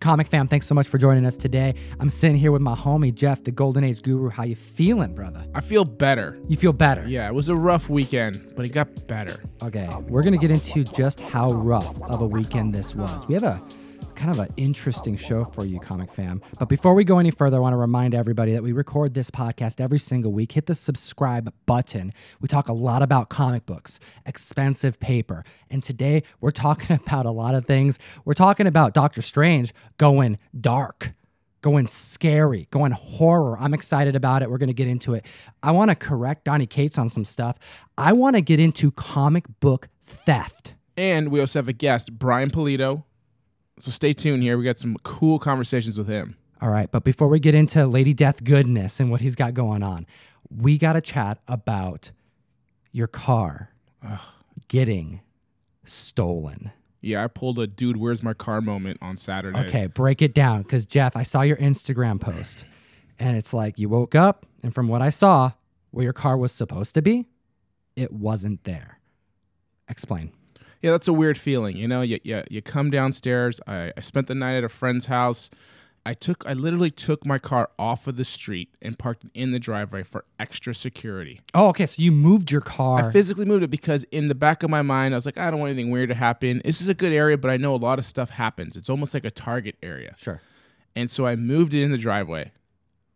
Comic fam, thanks so much for joining us today. I'm sitting here with my homie Jeff, the Golden Age Guru. How you feeling, brother? I feel better. You feel better? Yeah, it was a rough weekend, but it got better. Okay, we're gonna get into just how rough of a weekend this was. We have a kind of an interesting show for you, comic fam. But before we go any further, I want to remind everybody that we record this podcast every single week. Hit the subscribe button. We talk a lot about comic books, expensive paper. And today we're talking about a lot of things. We're talking about Doctor Strange going dark. Going scary, going horror. I'm excited about it. We're going to get into it. I want to correct Donny Cates on some stuff. I want to get into comic book theft. And we also have a guest, Brian Pulido. So stay tuned here. We got some cool conversations with him. All right, but before we get into Lady Death goodness and what he's got going on, we got to chat about your car getting stolen. Yeah, I pulled a dude, where's my car moment on Saturday. Okay, break it down because Jeff, I saw your Instagram post and it's like you woke up and from what I saw, where your car was supposed to be, it wasn't there. Explain. Yeah, that's a weird feeling. You know, you, you, you come downstairs. I, I spent the night at a friend's house. I took, I literally took my car off of the street and parked it in the driveway for extra security. Oh, okay. So you moved your car. I physically moved it because in the back of my mind, I was like, I don't want anything weird to happen. This is a good area, but I know a lot of stuff happens. It's almost like a target area. sure. And so I moved it in the driveway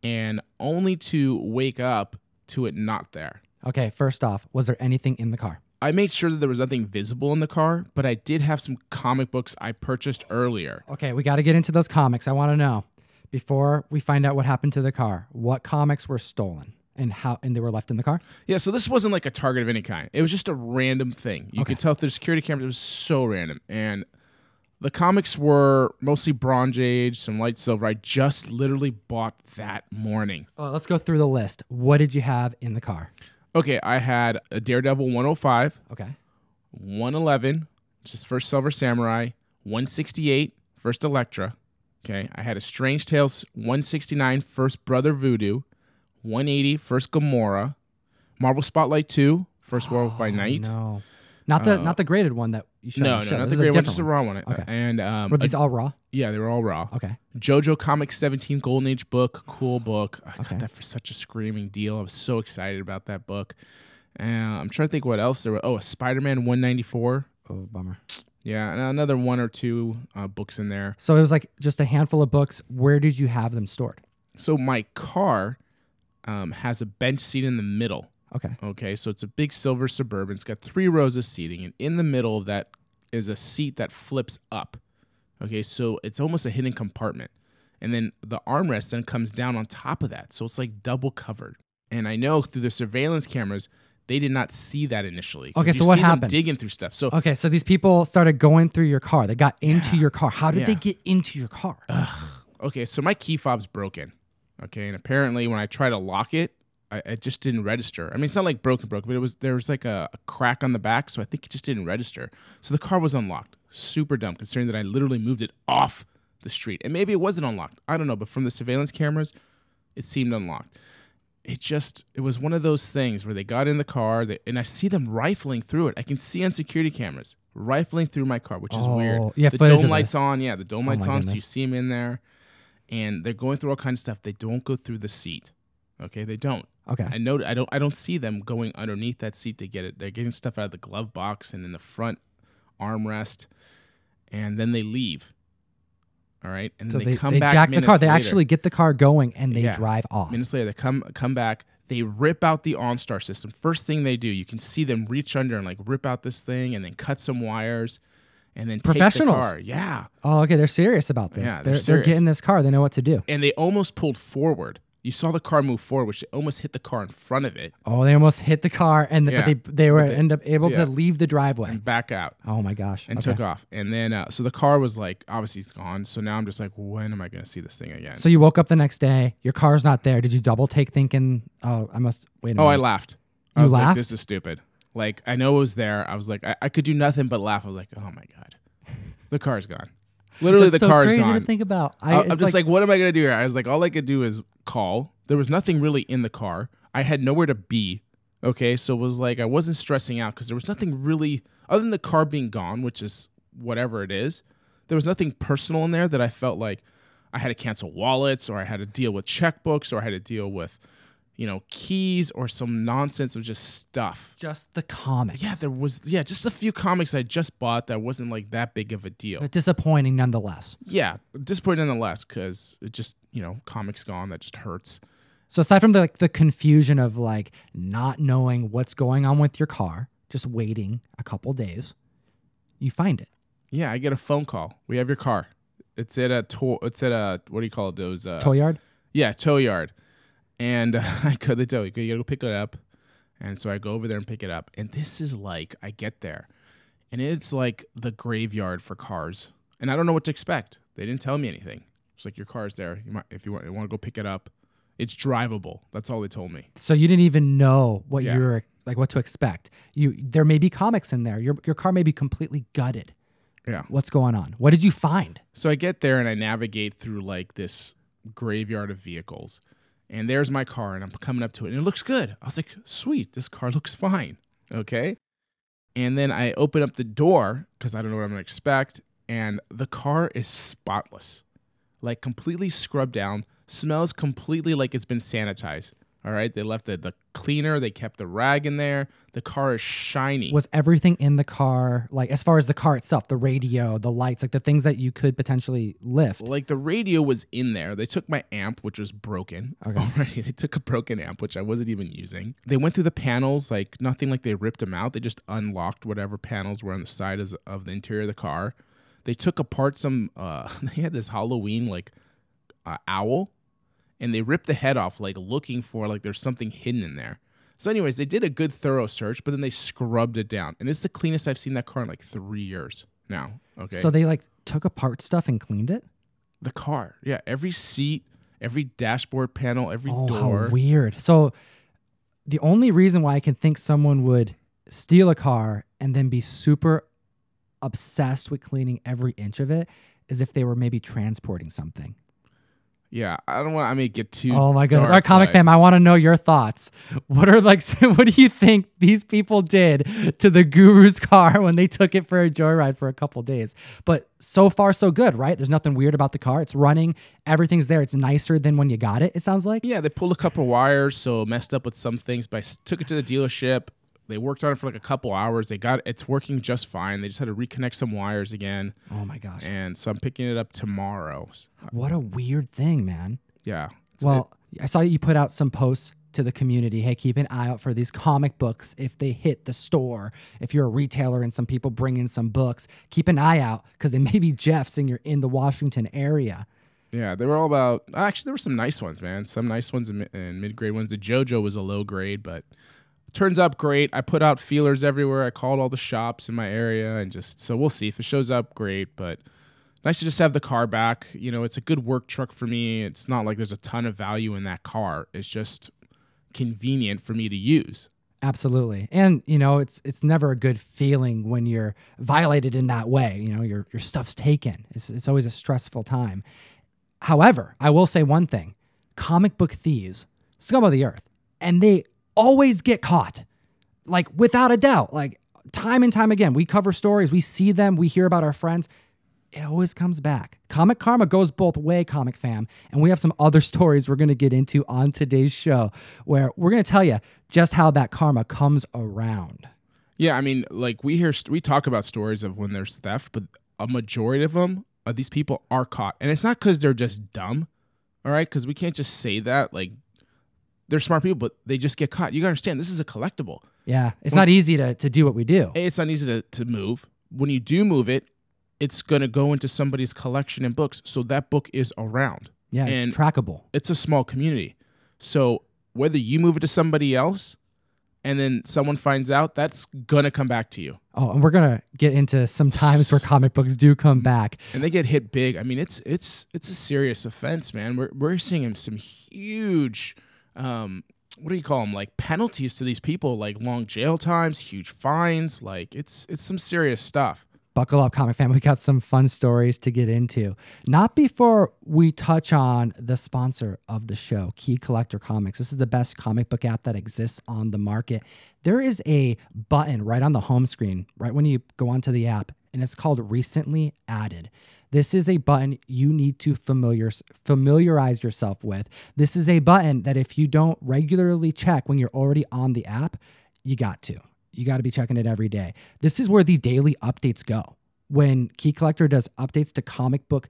and only to wake up to it not there. Okay. First off, was there anything in the car? I made sure that there was nothing visible in the car, but I did have some comic books I purchased earlier. Okay, we got to get into those comics. I want to know before we find out what happened to the car, what comics were stolen and how and they were left in the car? Yeah, so this wasn't like a target of any kind. It was just a random thing. You could tell through the security cameras, it was so random. And the comics were mostly Bronze Age, some light silver. I just literally bought that morning. Well, let's go through the list. What did you have in the car? Okay, I had a Daredevil 105, Okay. 111, which is First Silver Samurai, 168, First Elektra. Okay, I had a Strange Tales 169, First Brother Voodoo, 180, First Gamora, Marvel Spotlight 2, First Werewolf by oh, Night. No. Not the not the graded one that you showed. No, no, Show- not this the is one, just the raw one. Okay. And um, Were these all raw? yeah, they were all raw. Okay. JoJo Comics 17 Golden Age book, cool book. I Okay. got that for such a screaming deal. I was so excited about that book. Uh, I'm trying to think what else there were. Oh, a Spider-Man 194. Oh, bummer. Yeah, and another one or two uh, books in there. So it was like just a handful of books. Where did you have them stored? So my car um, has a bench seat in the middle. Okay. Okay, so it's a big silver suburban. It's got three rows of seating, and in the middle of that is a seat that flips up. Okay, so it's almost a hidden compartment, and then the armrest then comes down on top of that, so it's like double covered. And I know through the surveillance cameras, they did not see that initially. Okay, so what happened? digging through stuff. So Okay, so these people started going through your car. They got into your car. How did they get into your car? okay, so my key fob's broken. Okay, and apparently when I try to lock it, I, it just didn't register. I mean, it's not like broken, broken, but it was there was like a, a crack on the back, so I think it just didn't register. So the car was unlocked. Super dumb, considering that I literally moved it off the street, and maybe it wasn't unlocked. I don't know, but from the surveillance cameras, it seemed unlocked. It just it was one of those things where they got in the car, they, and I see them rifling through it. I can see on security cameras rifling through my car, which is Oh, weird. Yeah, the dome lights this? on, yeah, the dome lights my on, so you see them in there and they're going through all kinds of stuff. They don't go through the seat. Okay, they don't. Okay. I know. I don't. I don't see them going underneath that seat to get it. They're getting stuff out of the glove box and in the front armrest, and then they leave. All right, and So then they, they, come they back. jack the car. They later. actually get the car going and they Yeah. drive off. minutes later. They come come back. They rip out the OnStar system. First thing they do, you can see them reach under and like rip out this thing, and then cut some wires, and then take the car. Yeah, Oh, okay. They're serious about this. Yeah, they're, they're they're getting this car. They know what to do. and they almost pulled forward. You saw the car move forward, which almost hit the car in front of it Oh, they almost hit the car, and Yeah, but they they were they- end up able yeah. to leave the driveway. and back out. Oh my gosh! and Okay. took off. And then uh, so the car was like obviously it's gone. So now I'm just like, when am I going to see this thing again? So you woke up the next day. Your car's not there. Did you double take thinking? Oh, I must wait. A oh, I laughed. I You was laughed? like, this is stupid. Like I know it was there. I was like, I, I could do nothing but laugh. I was like, oh my god, the car's gone. Literally, That's the so car's crazy gone. to think about. I, I, am just like, what am I going to do here? I was like, all I could do is call. There was nothing really in the car. I had nowhere to be. Okay, so it was like I wasn't stressing out because there was nothing really other than the car being gone, which is whatever it is. there was nothing personal in there that I felt like I had to cancel wallets or I had to deal with checkbooks or I had to deal with, you know, keys or some nonsense of just stuff. Just the comics. Yeah, there was yeah, just a few comics I just bought that wasn't like that big of a deal. but disappointing nonetheless. yeah, disappointing nonetheless because it just you know comics gone that just hurts. So aside from the like the confusion of like not knowing what's going on with your car, just waiting a couple days, you find it. Yeah, I get a phone call. We have your car. It's at a tow. It's at a what do you call it? Those uh, Toy yard. yeah tow yard, and uh, I go to the tow. You gotta go pick it up, and so I go over there and pick it up. And this is like I get there, and it's like the graveyard for cars, and I don't know what to expect. They didn't tell me anything. It's like your car's there. You might if you want, you want to go pick it up. It's drivable. That's all they told me. So you didn't even know what Yeah. you were like what to expect. You there may be comics in there. Your your car may be completely gutted. Yeah. What's going on? What did you find? So I get there and I navigate through like this graveyard of vehicles. And there's my car and I'm coming up to it and it looks good. I was like, sweet, this car looks fine. Okay. And then I open up the door because I don't know what I'm going to expect. And the car is spotless, like completely scrubbed down, smells completely like it's been sanitized. All right. They left the, the cleaner, they kept the rag in there. The car is shiny. Was everything in the car like as far as the car itself, the radio, the lights, like the things that you could potentially lift? Like the radio was in there. They took my amp, which was broken Okay. already. They took a broken amp, which I wasn't even using. They went through the panels, like nothing like they ripped them out. They just unlocked whatever panels were on the side of, of the interior of the car. They took apart some. Uh, they had this Halloween like uh, owl, and they ripped the head off, like looking for like there's something hidden in there. So, anyways, they did a good thorough search, but then they scrubbed it down, and it's the cleanest I've seen that car in like three years now. Okay, So they like took apart stuff and cleaned it? the car, yeah, every seat, every dashboard panel, every Oh, door. how weird. So the only reason why I can think someone would steal a car and then be super obsessed with cleaning every inch of it is if they were maybe transporting something. Yeah, I don't want. I mean, get too. Oh my goodness. Our comic fam, I want to know your thoughts. What are like what do you think these people did to the guru's car when they took it for a joyride for a couple days? But so far so good, right? There's nothing weird about the car. It's running, everything's there. It's nicer than when you got it, it sounds like. Yeah, they pulled a couple wires, so messed up with some things. But I took it to the dealership. They worked on it for like a couple hours. They got it's working just fine. They just had to reconnect some wires again, Oh my gosh. and so I'm picking it up tomorrow. What a weird thing, man. Yeah. Well, I saw you put out some posts to the community. Hey, keep an eye out for these comic books if they hit the store. If you're a retailer and some people bring in some books, keep an eye out because they may be Jeff's and you're in the Washington area. Yeah, they were all about. Actually, there were some nice ones, man. Some nice ones and, and mid grade ones. The JoJo was a low grade, but turns up great. I put out feelers everywhere. I called all the shops in my area, and just so we'll see if it shows up. Great, but nice to just have the car back. You know, it's a good work truck for me. It's not like there's a ton of value in that car. It's just convenient for me to use. Absolutely. And you know, it's it's never a good feeling when you're violated in that way. You know, your your stuff's taken. It's it's always a stressful time. However, I will say one thing. Comic book thieves, scum of the earth, and they always get caught. Like without a doubt. Like time and time again, we cover stories, we see them, we hear about our friends. It always comes back. Comic karma goes both way, comic fam. And we have some other stories we're going to get into on today's show where we're going to tell you just how that karma comes around. Yeah, I mean, like we hear, we talk about stories of when there's theft, but a majority of them, of these people are caught, and it's not because they're just dumb, all right? Because we can't just say that. Like, they're smart people, but they just get caught. You gotta understand, this is a collectible. Yeah, it's not easy to, to do what we do. It's not easy to, to move. When you do move it, it's gonna go into somebody's collection and books, so that book is around. Yeah, it's trackable. It's a small community, so whether you move it to somebody else, and then someone finds out, that's gonna come back to you. Oh, and we're going to get into some times where comic books do come back. and they get hit big. I mean, it's it's it's a serious offense, man. We're we're seeing some huge, um, what do you call them? Like penalties to these people, like long jail times, huge fines. Like it's it's some serious stuff. Buckle up, comic fam. We got some fun stories to get into. Not before we touch on the sponsor of the show, Key Collector Comics. This is the best comic book app that exists on the market. There is a button right on the home screen, right when you go onto the app, and it's called Recently Added. This is a button you need to familiar, familiarize yourself with. This is a button that if you don't regularly check when you're already on the app, you got to. You got to be checking it every day. This is where the daily updates go. When Key Collector does updates to comic book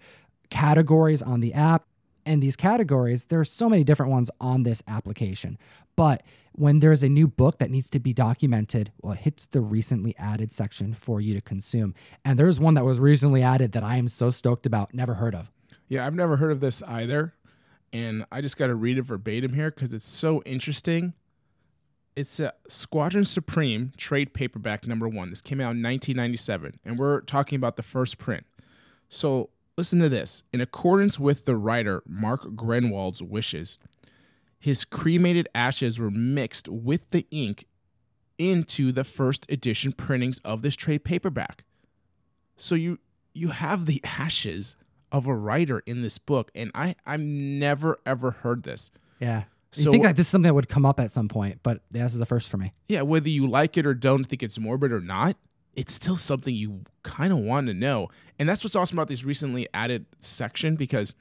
categories on the app, and these categories, there are so many different ones on this application. But when there's a new book that needs to be documented, well, it hits the recently added section for you to consume. And there's one that was recently added that I am so stoked about, never heard of. Yeah, I've never heard of this either. And I just got to read it verbatim here because it's so interesting. It's a Squadron Supreme trade paperback number one. This came out in 1997, and we're talking about the first print. So listen to this. In accordance with the writer Mark Gruenwald's wishes, his cremated ashes were mixed with the ink into the first edition printings of this trade paperback. So you you have the ashes of a writer in this book, and I I've never ever heard this. Yeah. So you think like this is something that would come up at some point, but this is the first for me. yeah, whether you like it or don't think it's morbid or not, it's still something you kind of want to know. And that's what's awesome about this recently added section because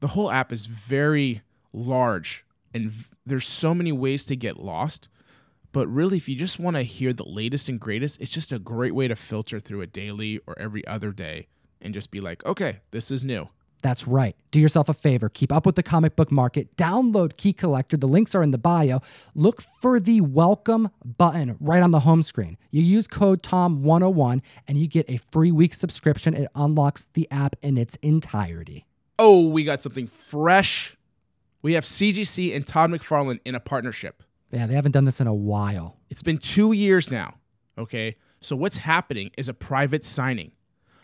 the whole app is very large and there's so many ways to get lost. But really, if you just want to hear the latest and greatest, it's just a great way to filter through it daily or every other day and just be like, okay, this is new. That's right. Do yourself a favor. Keep up with the comic book market. Download Key Collector. The links are in the bio. Look for the welcome button right on the home screen. You use code TOM101 and you get a free week subscription. It unlocks the app in its entirety. Oh, we got something fresh. We have CGC and Todd McFarlane in a partnership. Yeah, they haven't done this in a while. It's been two years now. Okay. So what's happening is a private signing.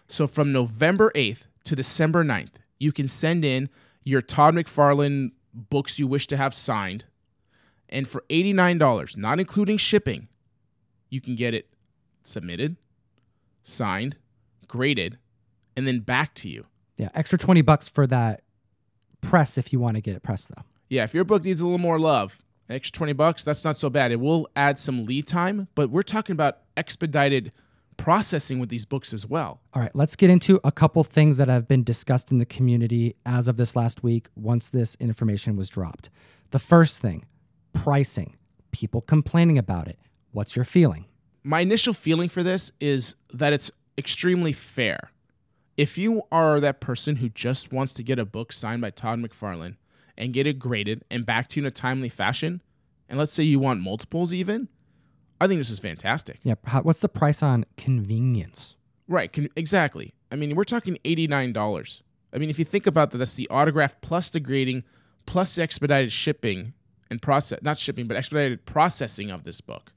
So from November 8th to December 9th, you can send in your Todd McFarlane books you wish to have signed. And for $89, not including shipping, you can get it submitted, signed, graded, and then back to you. Yeah, extra 20 bucks for that press if you want to get it pressed though. Yeah, if your book needs a little more love, an extra 20 bucks, that's not so bad. It will add some lead time, but we're talking about expedited processing with these books as well. All right, let's get into a couple things that have been discussed in the community as of this last week once this information was dropped. The first thing, pricing. People complaining about it. What's your feeling? My initial feeling for this is that it's extremely fair. If you are that person who just wants to get a book signed by Todd McFarlane and get it graded and back to you in a timely fashion, and let's say you want multiples even, I think this is fantastic. Yeah, what's the price on convenience? Right, con- exactly. I mean, we're talking $89. I mean, if you think about that, that's the autograph plus the grading plus the expedited shipping and process, not shipping, but expedited processing of this book.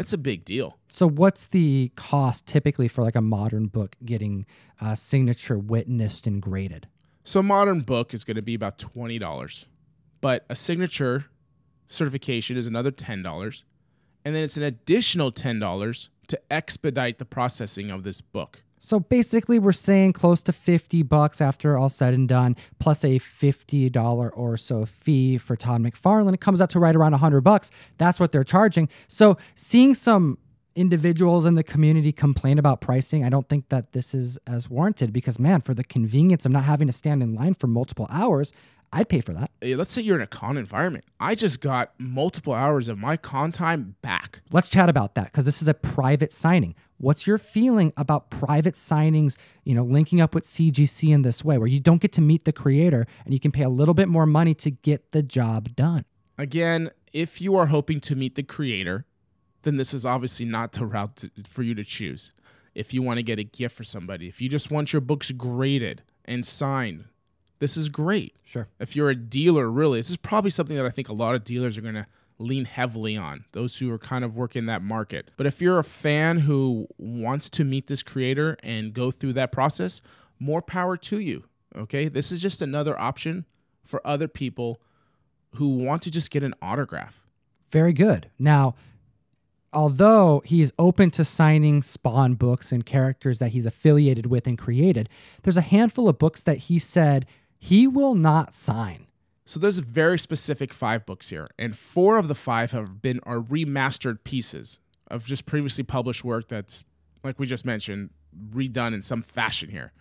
It's a big deal. So, what's the cost typically for like a modern book getting uh, signature witnessed and graded? So, a modern book is going to be about $20, but a signature certification is another $10. And then it's an additional $10 to expedite the processing of this book. So basically, we're saying close to 50 bucks after all said and done, plus a $50 or so fee for Todd McFarlane. It comes out to right around 100 bucks. That's what they're charging. So seeing some individuals in the community complain about pricing, I don't think that this is as warranted because, man, for the convenience of not having to stand in line for multiple hours, I'd pay for that. Let's say you're in a con environment. I just got multiple hours of my con time back. Let's chat about that because this is a private signing. What's your feeling about private signings, you know, linking up with CGC in this way where you don't get to meet the creator and you can pay a little bit more money to get the job done? Again, if you are hoping to meet the creator, then this is obviously not the route to, for you to choose. If you want to get a gift for somebody, if you just want your books graded and signed, this is great. Sure. If you're a dealer, really, this is probably something that I think a lot of dealers are going to lean heavily on, those who are kind of working that market. But if you're a fan who wants to meet this creator and go through that process, more power to you. Okay. This is just another option for other people who want to just get an autograph. Very good. Now, although he is open to signing Spawn books and characters that he's affiliated with and created, there's a handful of books that he said he will not sign. So there's a very specific five books here, and four of the five have been are remastered pieces of just previously published work that's, like we just mentioned, redone in some fashion here.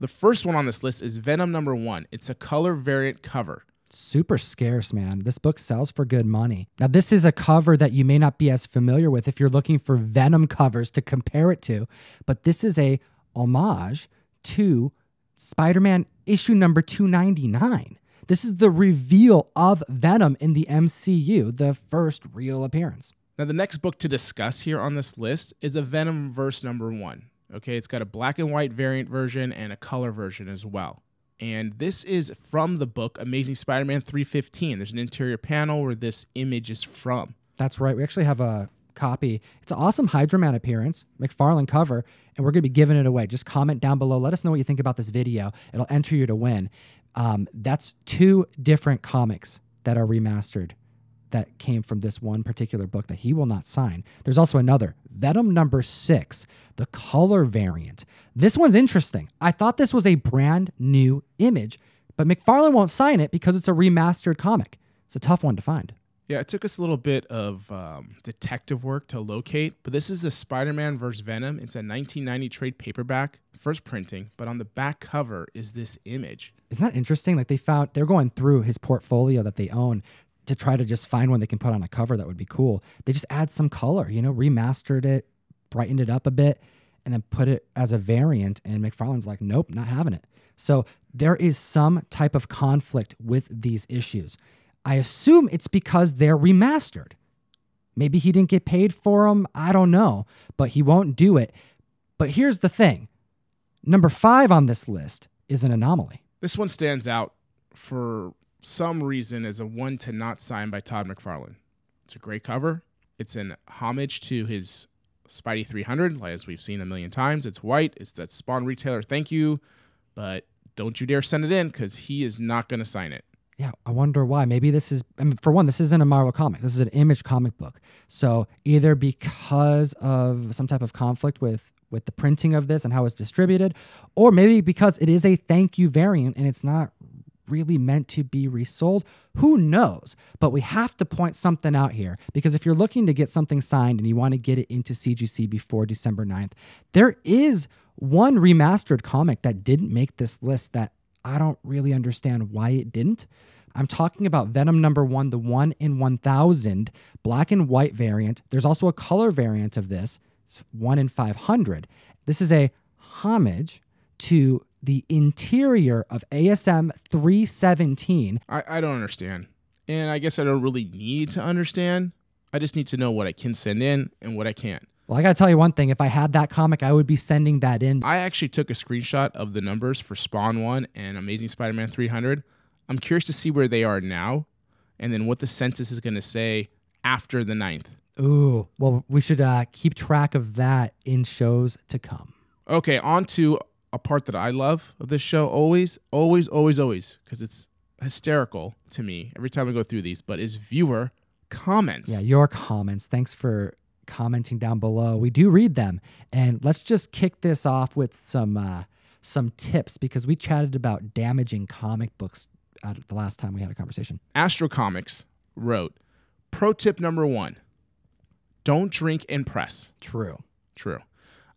The first one on this list is Venom number one. It's a color variant cover. super scarce, man. This book sells for good money. Now, this is a cover that you may not be as familiar with if you're looking for Venom covers to compare it to, but this is a homage to Spider-Man issue number 299. This is the reveal of Venom in the MCU, the first real appearance. Now, the next book to discuss here on this list is a Venomverse number one. Okay, it's got a black and white variant version and a color version as well. And this is from the book Amazing Spider Man 315. There's an interior panel where this image is from. That's right. We actually have a copy. It's an awesome Hydro-Man appearance, McFarlane cover, and we're going to be giving it away. Just comment down below. Let us know what you think about this video. It'll enter you to win. Um, that's two different comics that are remastered that came from this one particular book that he will not sign. There's also another, Venom number six, the color variant. This one's interesting. I thought this was a brand new image, but McFarlane won't sign it because it's a remastered comic. It's a tough one to find. Yeah, it took us a little bit of um, detective work to locate, but this is a Spider Man vs. Venom. It's a 1990 trade paperback, first printing, but on the back cover is this image. Isn't that interesting? Like they found they're going through his portfolio that they own to try to just find one they can put on a cover that would be cool. They just add some color, you know, remastered it, brightened it up a bit, and then put it as a variant. And McFarlane's like, nope, not having it. So there is some type of conflict with these issues. I assume it's because they're remastered. Maybe he didn't get paid for them. I don't know, but he won't do it. But here's the thing number five on this list is an anomaly. This one stands out for some reason as a one to not sign by Todd McFarlane. It's a great cover. It's an homage to his Spidey 300, as we've seen a million times. It's white. It's that Spawn retailer. Thank you, but don't you dare send it in because he is not going to sign it. Yeah, I wonder why. Maybe this is, I mean, for one, this isn't a Marvel comic. This is an image comic book. So either because of some type of conflict with with the printing of this and how it's distributed, or maybe because it is a thank you variant and it's not really meant to be resold. Who knows? But we have to point something out here because if you're looking to get something signed and you want to get it into CGC before December 9th, there is one remastered comic that didn't make this list that I don't really understand why it didn't. I'm talking about Venom number one, the one in 1000 black and white variant. There's also a color variant of this, it's one in 500. This is a homage to the interior of ASM 317. I, I don't understand. And I guess I don't really need to understand. I just need to know what I can send in and what I can't. Well, I got to tell you one thing. If I had that comic, I would be sending that in. I actually took a screenshot of the numbers for Spawn 1 and Amazing Spider Man 300. I'm curious to see where they are now and then what the census is going to say after the 9th. Ooh, well, we should uh, keep track of that in shows to come. Okay, on to a part that I love of this show always, always, always, always, because it's hysterical to me every time I go through these, but is viewer comments. Yeah, your comments. Thanks for commenting down below. We do read them. And let's just kick this off with some uh, some tips because we chatted about damaging comic books the last time we had a conversation. Astro Comics wrote, Pro tip number one don't drink and press. True. True.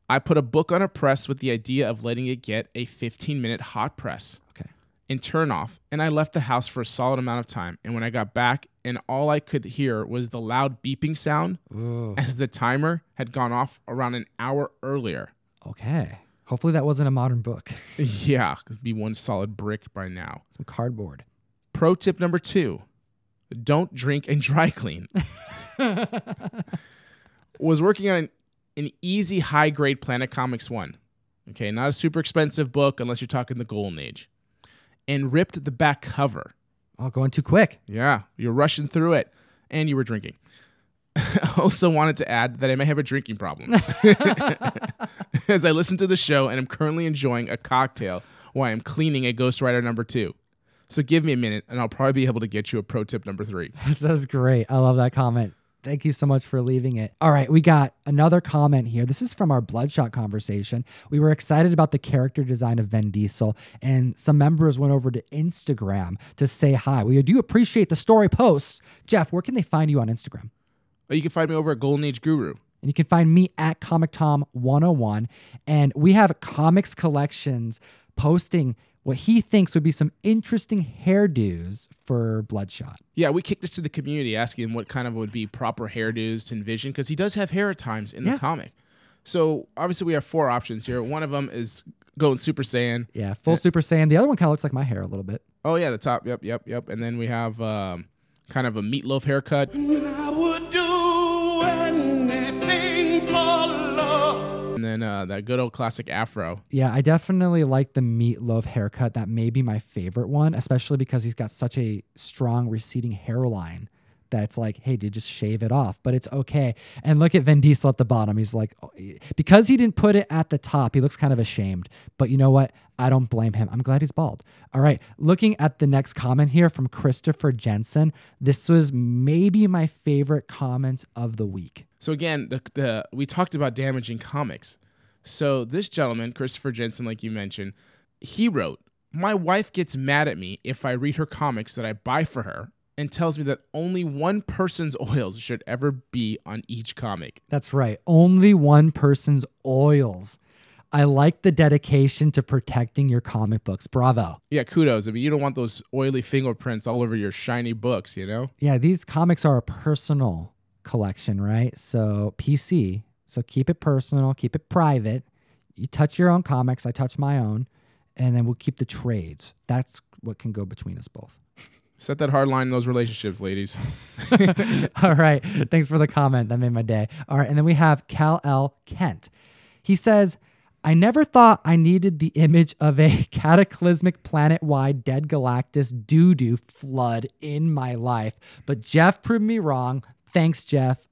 I put a book on a press with the idea of letting it get a 15 minute hot press Okay. and turn off, and I left the house for a solid amount of time. And when I got back, and all I could hear was the loud beeping sound Ooh. as the timer had gone off around an hour earlier. Okay. Hopefully that wasn't a modern book. yeah, it'd be one solid brick by now. Some cardboard. Pro tip number two don't drink and dry clean. Was working on an, an easy high grade Planet Comics one. Okay, not a super expensive book unless you're talking the Golden Age. And ripped the back cover. Oh, going too quick. Yeah, you're rushing through it and you were drinking. also wanted to add that I may have a drinking problem. As I listen to the show and I'm currently enjoying a cocktail while I'm cleaning a Ghost Rider number two. So give me a minute and I'll probably be able to get you a pro tip number three. That's great. I love that comment. Thank you so much for leaving it. All right, we got another comment here. This is from our Bloodshot conversation. We were excited about the character design of Vin Diesel, and some members went over to Instagram to say hi. We do appreciate the story posts. Jeff, where can they find you on Instagram? Oh, you can find me over at Golden Age Guru. And you can find me at Comic Tom 101. And we have comics collections posting what he thinks would be some interesting hairdos for Bloodshot. Yeah, we kicked this to the community asking him what kind of would be proper hairdos to envision because he does have hair at times in Yeah. the comic. So obviously we have four options here. One of them is going Super Saiyan. Yeah, full Super Saiyan. The other one kind of looks like my hair a little bit. Oh yeah, the top. Yep, yep, yep. And then we have um, kind of a meatloaf haircut. Then uh, that good old classic afro. Yeah, I definitely like the meatloaf haircut. That may be my favorite one, especially because he's got such a strong receding hairline that's like, hey, dude, just shave it off. But it's okay. And look at Vin Diesel at the bottom. He's like, oh, because he didn't put it at the top, he looks kind of ashamed. But you know what? I don't blame him. I'm glad he's bald. All right, looking at the next comment here from Christopher Jensen. This was maybe my favorite comment of the week. So again, the, the we talked about damaging comics. So this gentleman, Christopher Jensen, like you mentioned, he wrote, "My wife gets mad at me if I read her comics that I buy for her." And tells me that only one person's oils should ever be on each comic. That's right. Only one person's oils. I like the dedication to protecting your comic books. Bravo. Yeah, kudos. I mean, you don't want those oily fingerprints all over your shiny books, you know? Yeah, these comics are a personal collection, right? So, PC. So, keep it personal, keep it private. You touch your own comics, I touch my own, and then we'll keep the trades. That's what can go between us both. Set that hard line in those relationships, ladies. All right. Thanks for the comment. That made my day. All right. And then we have Cal L. Kent. He says, I never thought I needed the image of a cataclysmic planet wide dead Galactus doo doo flood in my life. But Jeff proved me wrong. Thanks, Jeff.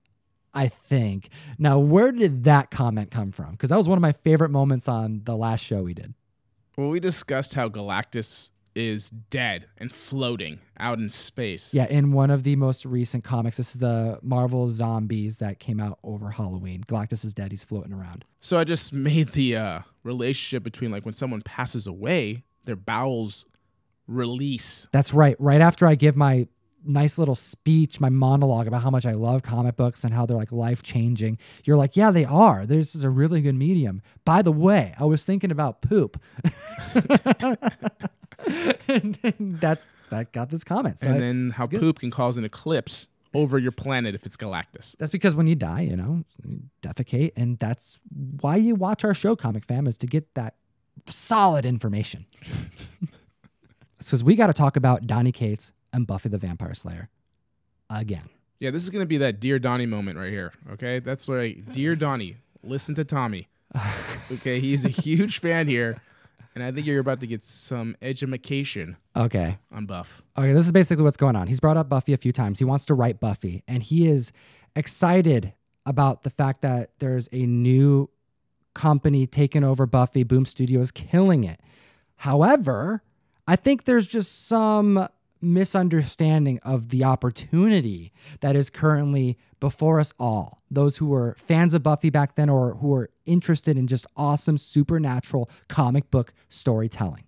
I think. Now, where did that comment come from? Because that was one of my favorite moments on the last show we did. Well, we discussed how Galactus is dead and floating out in space. Yeah, in one of the most recent comics, this is the Marvel Zombies that came out over Halloween. Galactus is dead. He's floating around. So I just made the uh, relationship between like when someone passes away, their bowels release. That's right. Right after I give my nice little speech, my monologue about how much I love comic books and how they're like life changing, you're like, yeah, they are. This is a really good medium. By the way, I was thinking about poop. and, then that's that got this comment. So and I- then how good. poop can cause an eclipse over your planet if it's Galactus. that's because when you die, you know, you defecate, and that's why you watch our show, Comic Fam, is to get that solid information. Because we got to talk about Donny Cates and Buffy the Vampire Slayer again. Yeah, this is gonna be that Dear Donny moment right here. Okay, that's right. Dear Donny, listen to Tommy. Okay, he's a huge fan here, and I think you're about to get some edumacation Okay. on Buff. Okay, this is basically what's going on. He's brought up Buffy a few times. He wants to write Buffy, and he is excited about the fact that there's a new company taking over Buffy. Boom Studios killing it. However, I think there's just some misunderstanding of the opportunity that is currently before us all. Those who were fans of Buffy back then or who are interested in just awesome supernatural comic book storytelling.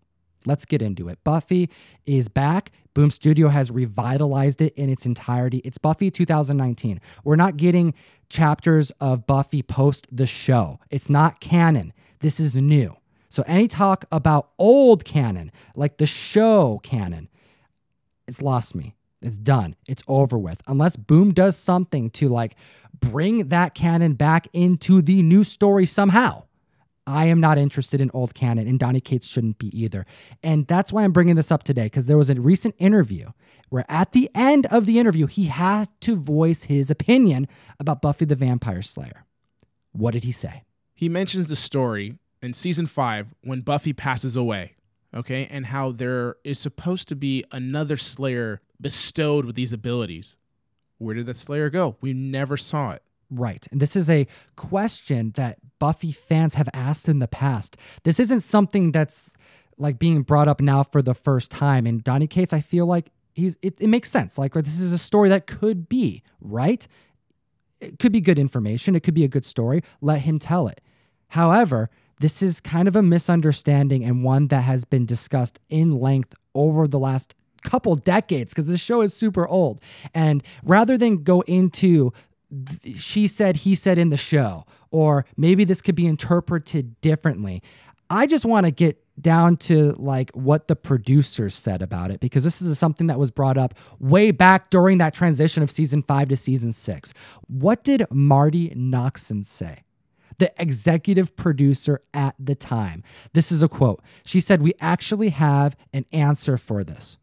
Let's get into it. Buffy is back. Boom Studio has revitalized it in its entirety. It's Buffy 2019. We're not getting chapters of Buffy post the show. It's not canon. This is new. So any talk about old canon, like the show canon, it's lost me. It's done. It's over with. Unless Boom does something to like bring that canon back into the new story somehow. I am not interested in old canon, and Donny Cates shouldn't be either. And that's why I'm bringing this up today, because there was a recent interview where at the end of the interview, he had to voice his opinion about Buffy the Vampire Slayer. What did he say? He mentions the story in season five when Buffy passes away, okay, and how there is supposed to be another Slayer bestowed with these abilities. Where did that Slayer go? We never saw it. Right. And this is a question that Buffy fans have asked in the past. This isn't something that's like being brought up now for the first time. And Donny Cates, I feel like he's it, it makes sense. Like this is a story that could be, right? It could be good information. It could be a good story. Let him tell it. However, this is kind of a misunderstanding and one that has been discussed in length over the last couple decades because this show is super old. And rather than go into she said, he said in the show, or maybe this could be interpreted differently. I just want to get down to like what the producers said about it because this is something that was brought up way back during that transition of season five to season six. What did Marti Noxon say? The executive producer at the time. This is a quote. She said, We actually have an answer for this.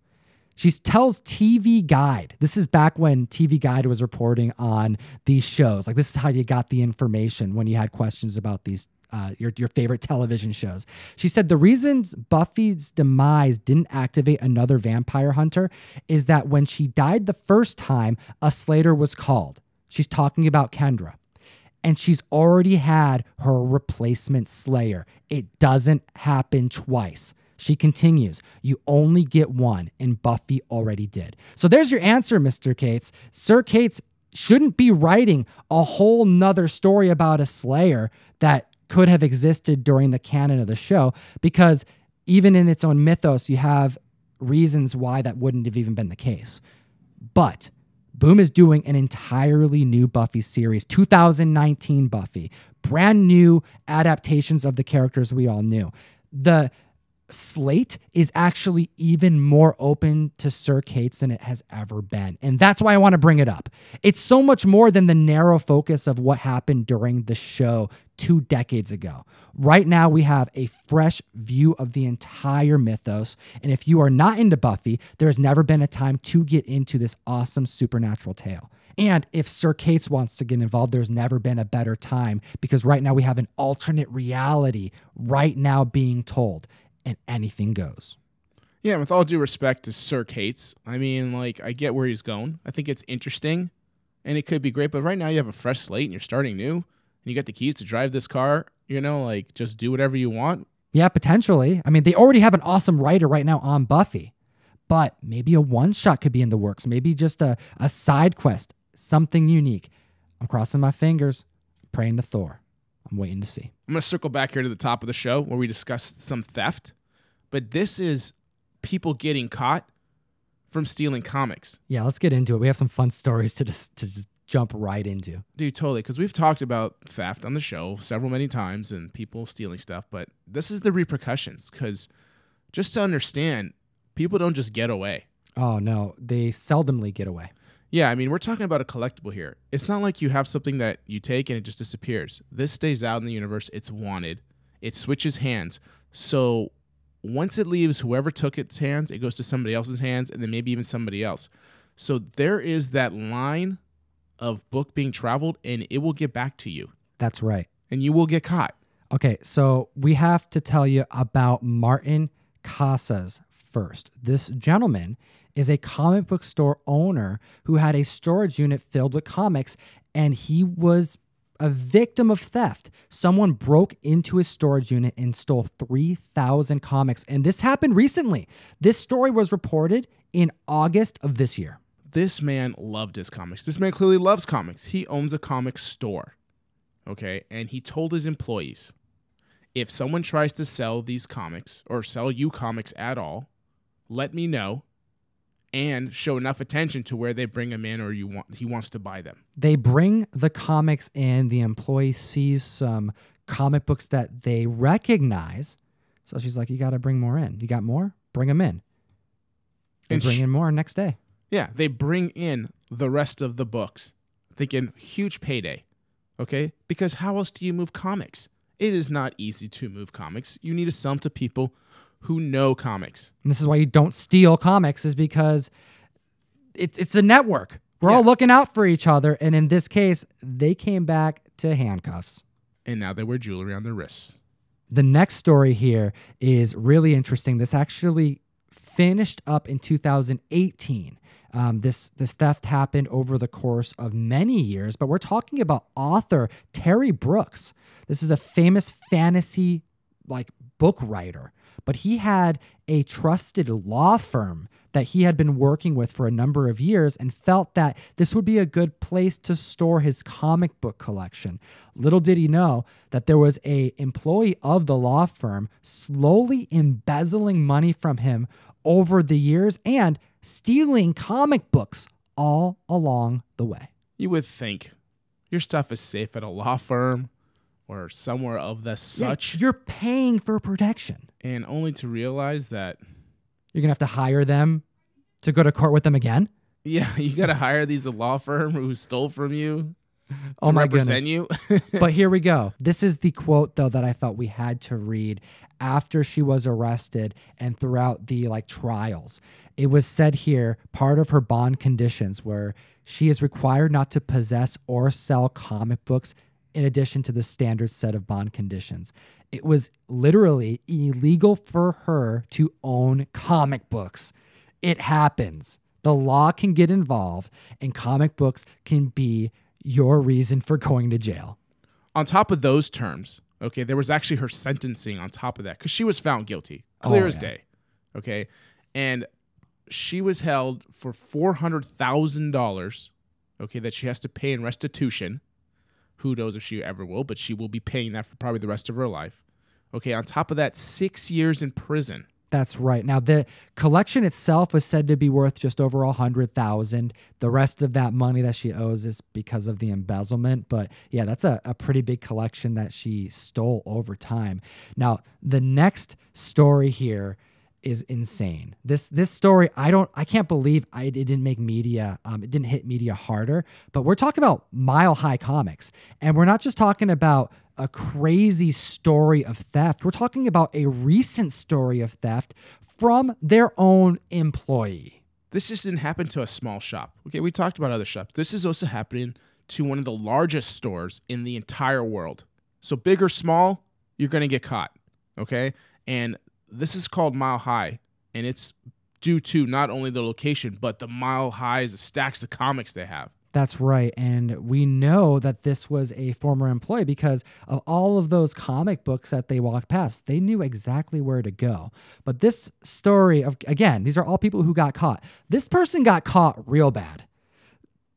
She tells TV Guide, this is back when TV Guide was reporting on these shows. Like, this is how you got the information when you had questions about these uh, your, your favorite television shows. She said the reasons Buffy's demise didn't activate another vampire hunter is that when she died the first time, a Slayer was called. She's talking about Kendra. And she's already had her replacement Slayer. It doesn't happen twice. She continues, You only get one, and Buffy already did. So there's your answer, Mr. Cates. Sir Cates shouldn't be writing a whole nother story about a Slayer that could have existed during the canon of the show because even in its own mythos, you have reasons why that wouldn't have even been the case. But Boom is doing an entirely new Buffy series, 2019 Buffy, brand new adaptations of the characters we all knew. The slate is actually even more open to Sir Cates than it has ever been. And that's why I want to bring it up. It's so much more than the narrow focus of what happened during the show two decades ago. Right now, we have a fresh view of the entire mythos. And if you are not into Buffy, there has never been a time to get into this awesome supernatural tale. And if Sir Cates wants to get involved, there's never been a better time because right now we have an alternate reality right now being told and anything goes. Yeah, with all due respect to Sir Cates, I mean, like, I get where he's going. I think it's interesting and it could be great, but right now you have a fresh slate and you're starting new and you got the keys to drive this car, you know, like, just do whatever you want. Yeah, potentially. I mean, they already have an awesome writer right now on Buffy, but maybe a one shot could be in the works. Maybe just a, a side quest, something unique. I'm crossing my fingers, praying to Thor. I'm waiting to see. I'm going to circle back here to the top of the show where we discussed some theft, but this is people getting caught from stealing comics. Yeah, let's get into it. We have some fun stories to just to just jump right into. Dude, totally. Because we've talked about theft on the show several many times and people stealing stuff, but this is the repercussions. Because just to understand, people don't just get away. Oh no, they seldomly get away. Yeah, I mean, we're talking about a collectible here. It's not like you have something that you take and it just disappears. This stays out in the universe. It's wanted. It switches hands. So once it leaves whoever took its hands, it goes to somebody else's hands and then maybe even somebody else. So there is that line of book being traveled and it will get back to you That's right. and you will get caught. Okay, so we have to tell you about Martin Casas first. This gentleman is a comic book store owner who had a storage unit filled with comics and he was a victim of theft. Someone broke into his storage unit and stole 3,000 comics. And this happened recently. This story was reported in August of this year. This man loved his comics. This man clearly loves comics. He owns a comic store. Okay. And he told his employees if someone tries to sell these comics or sell you comics at all, let me know and show enough attention to where they bring them in or you want he wants to buy them. They bring the comics in, the employee sees some comic books that they recognize. So she's like, You got to bring more in. You got more? Bring them in. They And bring sh- in more next day. Yeah, they bring in the rest of the books, thinking huge payday. Okay? Because how else do you move comics? It is not easy to move comics. You need to sell them to people who know comics. And this is why you don't steal comics, is because it's it's a network. We're all looking out for each other. And in this case, they came back to handcuffs. And now they wear jewelry on their wrists. The next story here is really interesting. This actually finished up in 2018. Um, this this theft happened over the course of many years, but we're talking about author Terry Brooks. This is a famous fantasy like book writer, but he had a trusted law firm that he had been working with for a number of years and felt that this would be a good place to store his comic book collection. Little did he know that there was a employee of the law firm slowly embezzling money from him over the years and stealing comic books all along the way. You would think your stuff is safe at a law firm or somewhere of the such. Yeah, you're paying for protection. and only to realize that You're gonna have to hire them to go to court with them again. yeah, you got to hire these a law firm who stole from you Oh my represent goodness. you. but here we go. This is the quote though that I felt we had to read after she was arrested and throughout the like trials. It was said here part of her bond conditions were she is required not to possess or sell comic books in addition to the standard set of bond conditions. It was literally illegal for her to own comic books. It happens. The law can get involved and comic books can be your reason for going to jail. on top of those terms, okay, there was actually her sentencing on top of that because she was found guilty, oh, clear Oh, as yeah. day. Okay. And she was held for $400,000, okay, that she has to pay in restitution. Who knows if she ever will, but she will be paying that for probably the rest of her life. Okay. On top of that, six years in prison. That's right. Now the collection itself was said to be worth just over a hundred thousand. The rest of that money that she owes is because of the embezzlement. But yeah, that's a, a pretty big collection that she stole over time. Now the next story here is insane. This this story, I don't, I can't believe I, it didn't make media. Um, it didn't hit media harder. But we're talking about Mile High Comics, and we're not just talking about a crazy story of theft. We're talking about a recent story of theft from their own employee. This just didn't happen to a small shop. Okay, we talked about other shops. This is also happening to one of the largest stores in the entire world. So big or small, you're gonna get caught. Okay, and this is called Mile High, and it's due to not only the location but the Mile Highs, stacks of comics they have. That's right. And we know that this was a former employee because of all of those comic books that they walked past. They knew exactly where to go. But this story of, again, these are all people who got caught. This person got caught real bad.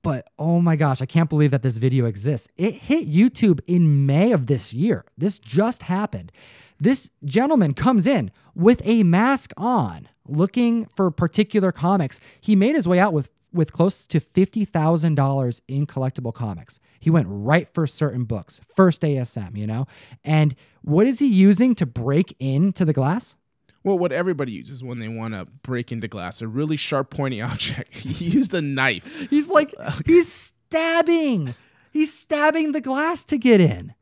But oh my gosh, I can't believe that this video exists. It hit YouTube in May of this year. This just happened. This gentleman comes in with a mask on, looking for particular comics. He made his way out with with close to $50,000 in collectible comics. He went right for certain books, first ASM, you know? And what is he using to break into the glass? Well, what everybody uses when they want to break into glass, a really sharp, pointy object. he used a knife. He's like, he's stabbing. He's stabbing the glass to get in.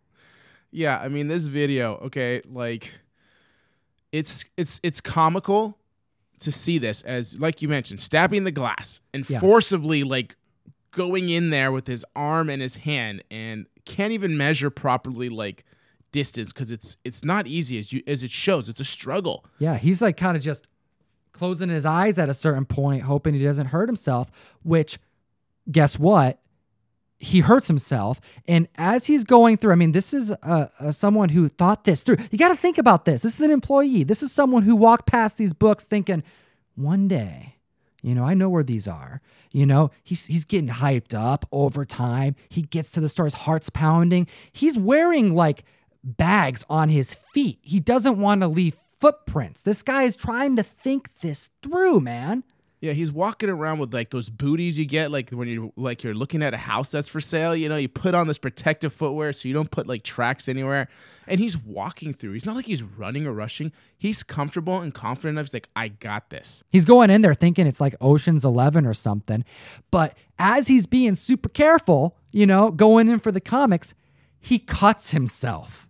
Yeah, I mean this video, okay, like it's it's it's comical to see this as like you mentioned, stabbing the glass and Yeah. forcibly like going in there with his arm and his hand and can't even measure properly like distance cuz it's it's not easy as you as it shows. It's a struggle. Yeah, he's like kind of just closing his eyes at a certain point, hoping he doesn't hurt himself, which guess what? He hurts himself. And as he's going through, I mean, this is uh, uh, someone who thought this through. You got to think about this. This is an employee. This is someone who walked past these books thinking, one day, you know, I know where these are. You know, he's he's getting hyped up over time. He gets to the store, his heart's pounding. He's wearing like bags on his feet. He doesn't want to leave footprints. This guy is trying to think this through, man. Yeah, he's walking around with like those booties you get like when you're like you're looking at a house that's for sale, you know, you put on this protective footwear so you don't put like tracks anywhere. And he's walking through. He's not like he's running or rushing. He's comfortable and confident enough. He's like, I got this. He's going in there thinking it's like Ocean's 11 or something. But as he's being super careful, you know, going in for the comics, he cuts himself.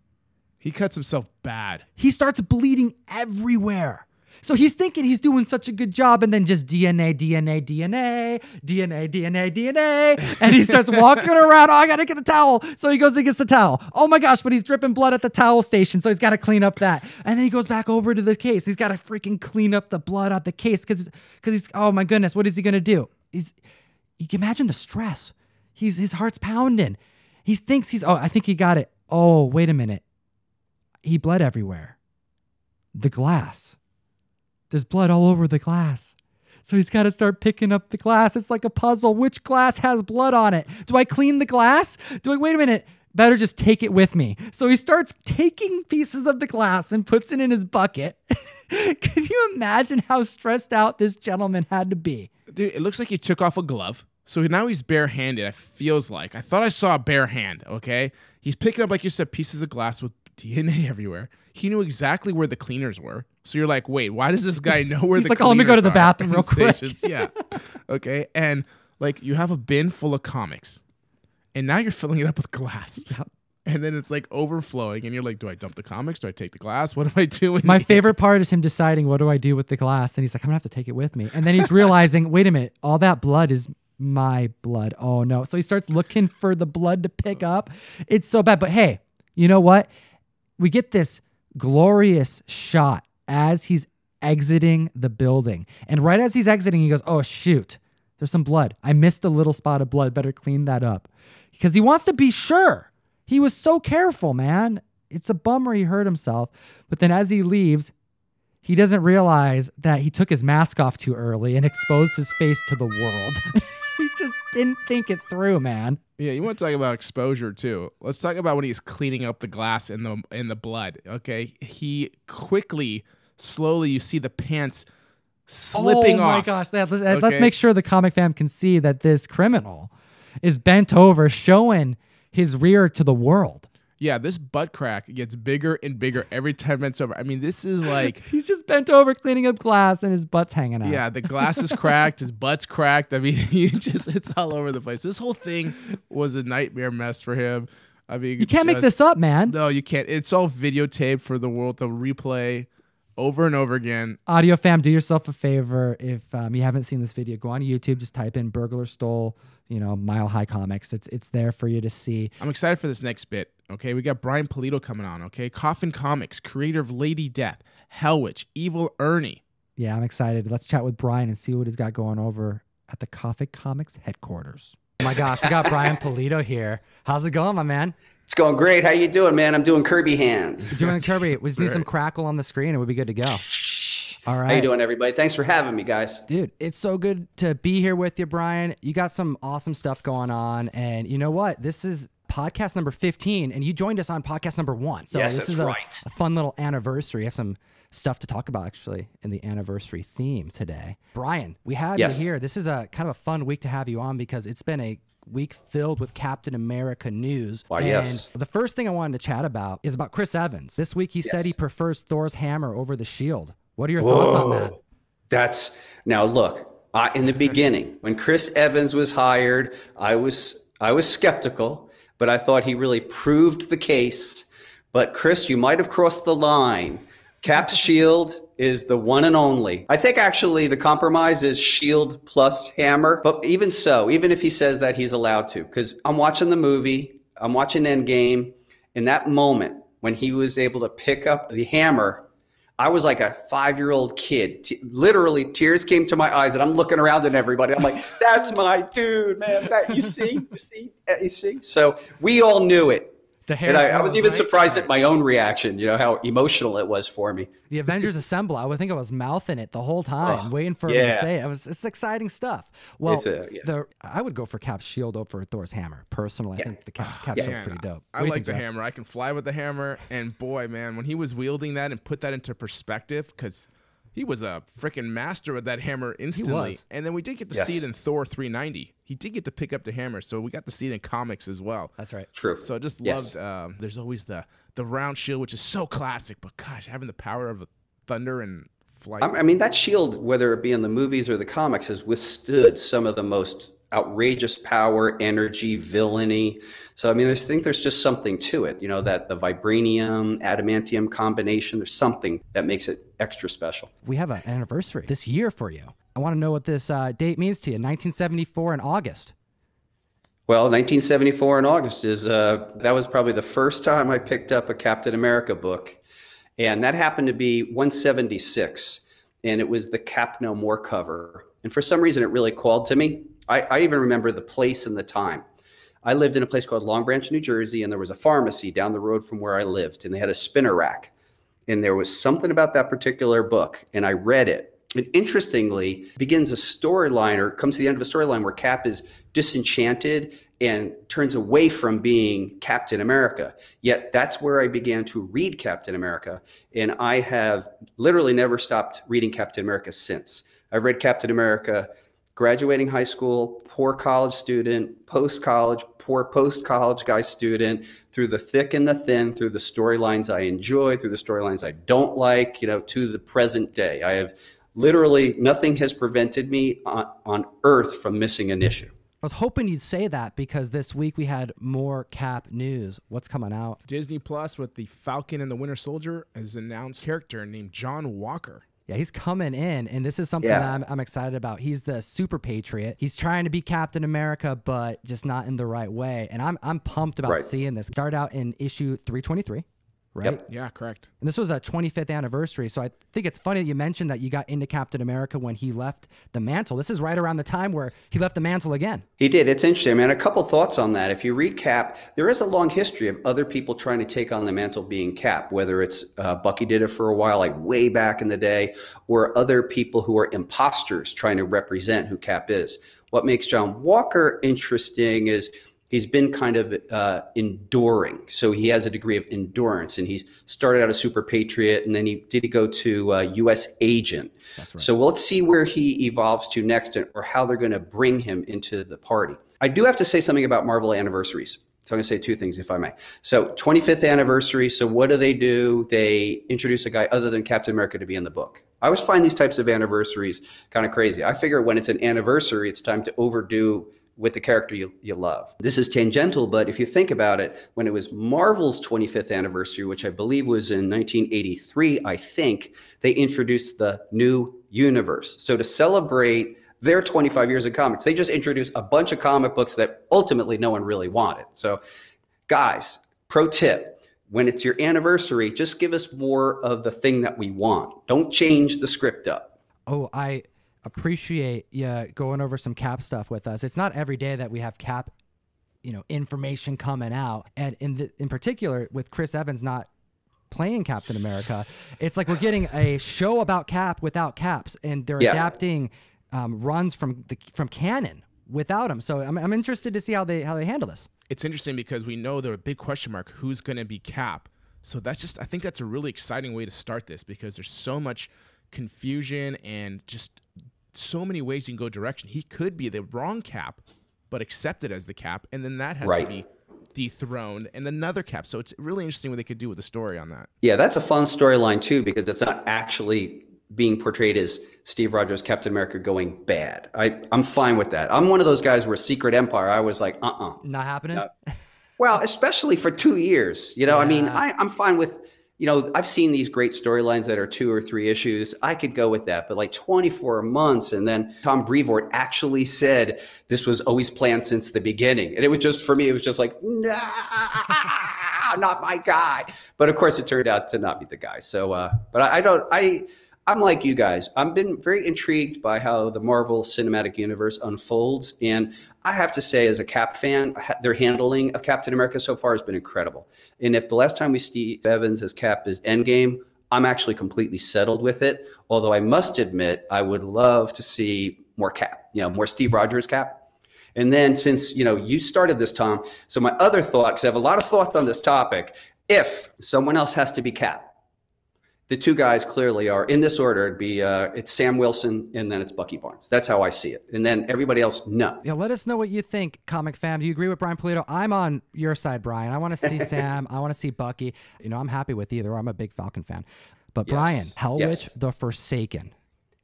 He cuts himself bad. He starts bleeding everywhere. So he's thinking he's doing such a good job, and then just DNA, DNA, DNA, DNA, DNA, DNA. And he starts walking around. Oh, I gotta get the towel. So he goes and gets the towel. Oh my gosh, but he's dripping blood at the towel station. So he's gotta clean up that. And then he goes back over to the case. He's gotta freaking clean up the blood out the case because because he's oh my goodness, what is he gonna do? He's you can imagine the stress. He's his heart's pounding. He thinks he's oh, I think he got it. Oh, wait a minute. He bled everywhere. The glass. There's blood all over the glass. So he's got to start picking up the glass. It's like a puzzle. Which glass has blood on it? Do I clean the glass? Do I wait a minute? Better just take it with me. So he starts taking pieces of the glass and puts it in his bucket. Can you imagine how stressed out this gentleman had to be? Dude, it looks like he took off a glove. So now he's barehanded. It feels like I thought I saw a bare hand. Okay, he's picking up like you said pieces of glass with DNA everywhere. He knew exactly where the cleaners were. So you're like, wait, why does this guy know where the He's the like, "Oh, let me go to the bathroom real quick." stations?" Yeah. okay, and like you have a bin full of comics, and now you're filling it up with glass. Yep. And then it's like overflowing, and you're like, "Do I dump the comics? Do I take the glass? What am I doing?" My here?" favorite part is him deciding what do I do with the glass, and he's like, I'm gonna have to take it with me. And then he's realizing, wait a minute, all that blood is my blood. Oh no! So he starts looking for the blood to pick up. It's so bad. But hey, you know what? We get this glorious shot as he's exiting the building, and right as he's exiting, he goes, "Oh shoot, there's some blood. I missed a little spot of blood. Better clean that up," because he wants to be sure. He was so careful, man. It's a bummer he hurt himself. But then as he leaves, he doesn't realize that he took his mask off too early and exposed his face to the world. he just didn't think it through, man. Yeah, you want to talk about exposure too. Let's talk about when he's cleaning up the glass in the in the blood. Okay, he quickly, slowly, you see the pants slipping oh off. Oh my gosh. That, let's, let's make sure the comic fam can see that this criminal is bent over, showing his rear to the world. Yeah, this butt crack gets bigger and bigger every time it's over. I mean, this is like, He's just bent over cleaning up glass and his butt's hanging out. yeah, the glass is cracked, his butt's cracked. I mean, you just it's all over the place. This whole thing was a nightmare mess for him. I mean, You can't make this up, man. No, you can't. It's all videotaped for the world to replay over and over again. Audio fam, do yourself a favor. If um, you haven't seen this video, go on YouTube. Just type in "burglar stole," you know, Mile High Comics. It's it's there for you to see. I'm excited for this next bit. Okay, we got Brian Pulido coming on. Okay, Coffin Comics, creator of Lady Death, Hell Witch, Evil Ernie. Yeah, I'm excited. Let's chat with Brian and see what he's got going over at the Coffin Comics headquarters. Oh my gosh, we got Brian Pulido here. How's it going, my man? It's going great. How you doing, man? I'm doing Kirby hands. Doing Kirby. We just need some crackle on the screen It we'll be good to go. All right. How you doing, everybody? Thanks for having me, guys. Dude, it's so good to be here with you, Brian. You got some awesome stuff going on. And you know what? This is podcast number 15, and you joined us on podcast number one. So Yes, this that's is a, right. a fun little anniversary. I have some stuff to talk about actually in the anniversary theme today. Brian, we have Yes. you here. This is a kind of a fun week to have you on because it's been a week filled with Captain America news. Why, and yes. The first thing I wanted to chat about is about Chris Evans. This week he said he prefers Thor's hammer over the shield. What are your thoughts on that? That's now look. I, in the beginning, when Chris Evans was hired, I was I was skeptical, but I thought he really proved the case. But Chris, you might have crossed the line. Cap's shield is the one and only. I think actually the compromise is shield plus hammer. But even so, even if he says that he's allowed to, because I'm watching the movie, I'm watching Endgame. In that moment when he was able to pick up the hammer, I was like a five year old kid. T- literally, tears came to my eyes, and I'm looking around at everybody. I'm like, "That's my dude, man. That you see, you see, Uh, you see." So we all knew it, The hair and I, I was even right? surprised at my own reaction. You know how emotional it was for me. The Avengers Assemble. I would think I was mouthing it the whole time, Oh, waiting for him to say it. it was, it's exciting stuff. Well, a- yeah. the I would go for Cap's shield over Thor's hammer. Personally, I think the Cap, Cap shield's pretty dope. I What do you like the Jeff? hammer. I can fly with the hammer, and boy, man, when he was wielding that and put that into perspective, because he was a freaking master with that hammer instantly. was. And then we did get to see it in Thor 390. He did get to pick up the hammer, so we got to see it in comics as well. That's right. True. So I just Yes. loved. Um, there's always the the round shield, which is so classic, but gosh, having the power of thunder and flight. I I mean, that shield, whether it be in the movies or the comics, has withstood some of the most outrageous power, energy, villainy. So, I mean, I think there's just something to it. You know, that the vibranium, adamantium combination, there's something that makes it extra special. We have an anniversary this year for you. I want to know what this uh, date means to you. 1974 in August. Well, 1974 in August is uh, that was probably the first time I picked up a Captain America book, and that happened to be 176, and it was the Cap No More cover. And for some reason, it really called to me. I, I even remember the place and the time. I lived in a place called Long Branch, New Jersey, and there was a pharmacy down the road from where I lived, and they had a spinner rack. And there was something about that particular book, and I read it. And interestingly, begins a storyline or comes to the end of a storyline where Cap is disenchanted and turns away from being Captain America. Yet that's where I began to read Captain America. And I have literally never stopped reading Captain America since. I've read Captain America graduating high school, poor college student, post college, poor post college guy student, through the thick and the thin, through the storylines I enjoy, through the storylines I don't like, you know, to the present day. I have literally nothing has prevented me on, on earth from missing an issue. I was hoping you'd say that because this week we had more Cap news. What's coming out? Disney Plus with the Falcon and the Winter Soldier has announced character named John Walker. Yeah, he's coming in, and this is something Yeah. that I'm, I'm excited about. He's the super patriot. He's trying to be Captain America, but just not in the right way. And I'm I'm pumped about Right. seeing this. Start out in issue 323, right? Yep. Yeah, correct. And this was a 25th anniversary, so I think it's funny that you mentioned that you got into Captain America when he left the mantle. This is right around the time where he left the mantle again. He did. It's interesting, man. A couple thoughts on that. If you read Cap, there is a long history of other people trying to take on the mantle being Cap, whether it's uh, Bucky did it for a while, like way back in the day, or other people who are imposters trying to represent who Cap is. What makes John Walker interesting is he's been kind of uh, enduring. So he has a degree of endurance, and he started out a super patriot, and then he did he go to uh, U.S. agent. Right. So let's see where he evolves to next, or how they're going to bring him into the party. I do have to say something about Marvel anniversaries. So I'm going to say two things, if I may. So 25th anniversary. So what do they do? They introduce a guy other than Captain America to be in the book. I always find these types of anniversaries kind of crazy. I figure when it's an anniversary, it's time to overdo with the character you, you love. This is tangential, but if you think about it, when it was Marvel's 25th anniversary, which I believe was in 1983, I think, they introduced the new universe. So to celebrate their 25 years of comics, they just introduced a bunch of comic books that ultimately no one really wanted. So, guys, pro tip when it's your anniversary, just give us more of the thing that we want. Don't change the script up. Oh, I appreciate you going over some Cap stuff with us. It's not every day that we have Cap, you know, information coming out, and in the, in particular with Chris Evans not playing Captain America, it's like we're getting a show about Cap without Caps, and they're Yeah. adapting um, runs from the from canon without him. So I'm, I'm interested to see how they how they handle this. It's interesting because we know there a big question mark who's going to be Cap. So that's just I think that's a really exciting way to start this because there's so much confusion and just so many ways you can go direction. He could be the wrong Cap, but accepted as the Cap, and then that has Right. to be dethroned and another Cap. So it's really interesting what they could do with the story on that. Yeah, that's a fun storyline too because it's not actually being portrayed as Steve Rogers, Captain America, going bad. I, I'm fine with that. I'm one of those guys where Secret Empire, I was like, uh uh Not happening. No. Well, especially for two years. You know, I mean, I, I'm fine with, you know, I've seen these great storylines that are two or three issues. I could go with that, but like 24 months. And then Tom Brevoort actually said this was always planned since the beginning. And it was just, for me, it was just like, nah, not my guy. But of course, it turned out to not be the guy. So, uh, but I, I don't, I, I'm like you guys. I've been very intrigued by how the Marvel Cinematic Universe unfolds, and I have to say, as a Cap fan, their handling of Captain America so far has been incredible. And if the last time we see Evans as Cap is Endgame, I'm actually completely settled with it. Although I must admit, I would love to see more Cap, you know, more Steve Rogers Cap. And then since you know you started this, Tom, so my other thought, because I have a lot of thoughts on this topic, if someone else has to be Cap, the two guys clearly are in this order. It'd be uh, it's Sam Wilson and then it's Bucky Barnes. That's how I see it. And then everybody else, no. Yeah, let us know what you think, comic fam. Do you agree with Brian Pulido? I'm on your side, Brian. I want to see Sam. I want to see Bucky. You know, I'm happy with either. I'm a big Falcon fan. But Yes. Brian, Hell Yes. Witch, The Forsaken.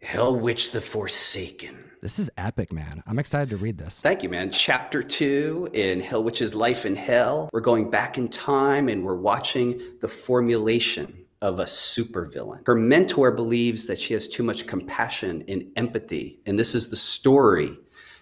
Hell Witch the Forsaken. This is epic, man. I'm excited to read this. Thank you, man. Chapter two in Hell Witch's Life in Hell. We're going back in time and we're watching the formulation of a supervillain. Her mentor believes that she has too much compassion and empathy. And this is the story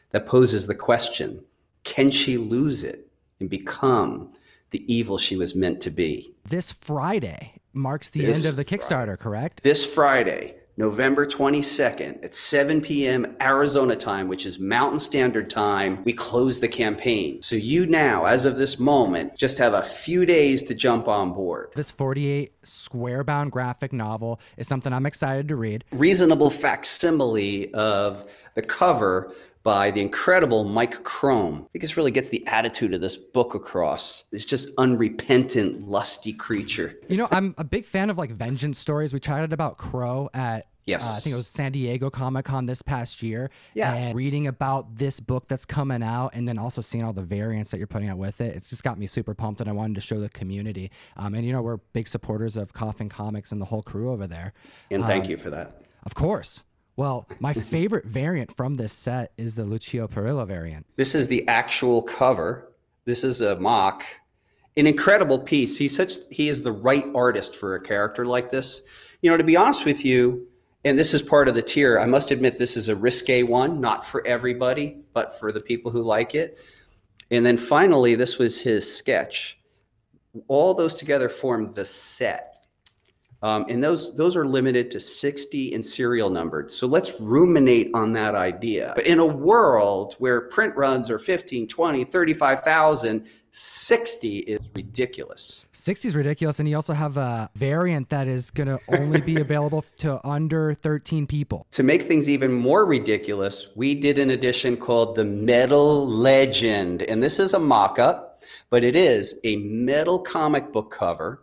that poses the question can she lose it and become the evil she was meant to be? This Friday marks the This end of the Kickstarter, correct? This Friday, November 22nd at 7 p.m. Arizona time, which is Mountain Standard Time, we close the campaign. So you now, as of this moment, just have a few days to jump on board. This 48 square bound graphic novel is something I'm excited to read. Reasonable facsimile of the cover by the incredible Mike Krome. I think this really gets the attitude of this book across. It's just unrepentant, lusty creature. You know, I'm a big fan of like vengeance stories. We chatted about Crow at Yes. Uh, I think it was San Diego Comic Con this past year. Yeah. And reading about this book that's coming out and then also seeing all the variants that you're putting out with it, it's just got me super pumped and I wanted to show the community. Um, and, you know, we're big supporters of Coffin Comics and the whole crew over there. And thank you for that. Of course. Well, my favorite variant from this set is the Lucio Parrillo variant. This is the actual cover. This is a mock. An incredible piece. He's such he is the right artist for a character like this. You know, to be honest with you, and this is part of the tier, I must admit this is a risque one, not for everybody, but for the people who like it. And then finally, this was his sketch. All those together formed the set. Um, and those those are limited to 60 and serial numbered. So let's ruminate on that idea. But in a world where print runs are 15, 20, 35,000, 60 is ridiculous. 60 is ridiculous. And you also have a variant that is going to only be available to under 13 people. To make things even more ridiculous, we did an edition called the Metal Legend. And this is a mock up, but it is a metal comic book cover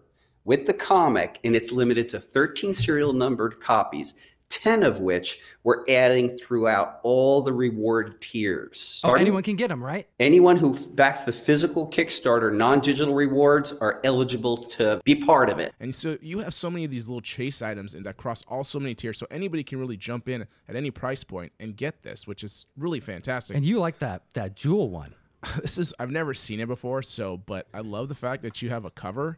with the comic, and it's limited to 13 serial numbered copies. 10 of which we're adding throughout all the reward tiers. Oh, anyone can get them, right? Anyone who backs the physical Kickstarter non digital rewards are eligible to be part of it. And so you have so many of these little chase items and that cross all so many tiers, so anybody can really jump in at any price point and get this, which is really fantastic. And you like that that jewel one. this is I've never seen it before, so but I love the fact that you have a cover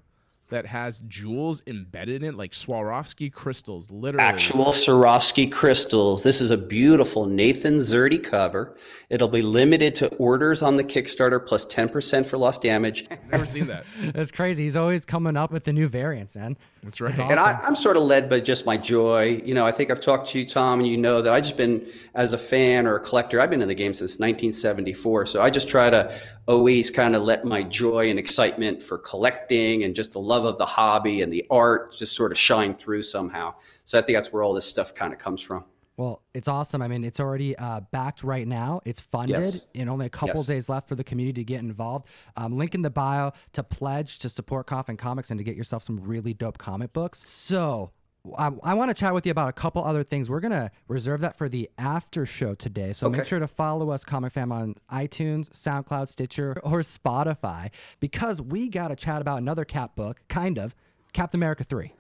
that has jewels embedded in it, like Swarovski crystals, literally. Actual Swarovski crystals. This is a beautiful Nathan Szerdy cover. It'll be limited to orders on the Kickstarter plus 10% for lost damage. Never seen that. That's crazy. He's always coming up with the new variants, man. That's right. And I, I'm sort of led by just my joy. You know, I think I've talked to you, Tom, and you know that I've just been as a fan or a collector. I've been in the game since 1974, so I just try to always kind of let my joy and excitement for collecting and just the love of the hobby and the art just sort of shine through somehow. So I think that's where all this stuff kind of comes from. Well, it's awesome. I mean, it's already uh, backed right now. It's funded, Yes. and only a couple Yes. days left for the community to get involved. Um, link in the bio to pledge to support Coffin Comics and to get yourself some really dope comic books. So. I, I want to chat with you about a couple other things. We're going to reserve that for the after show today. So make sure to follow us, Comic Fam, on iTunes, SoundCloud, Stitcher, or Spotify because we got to chat about another Cap book, kind of, Captain America 3.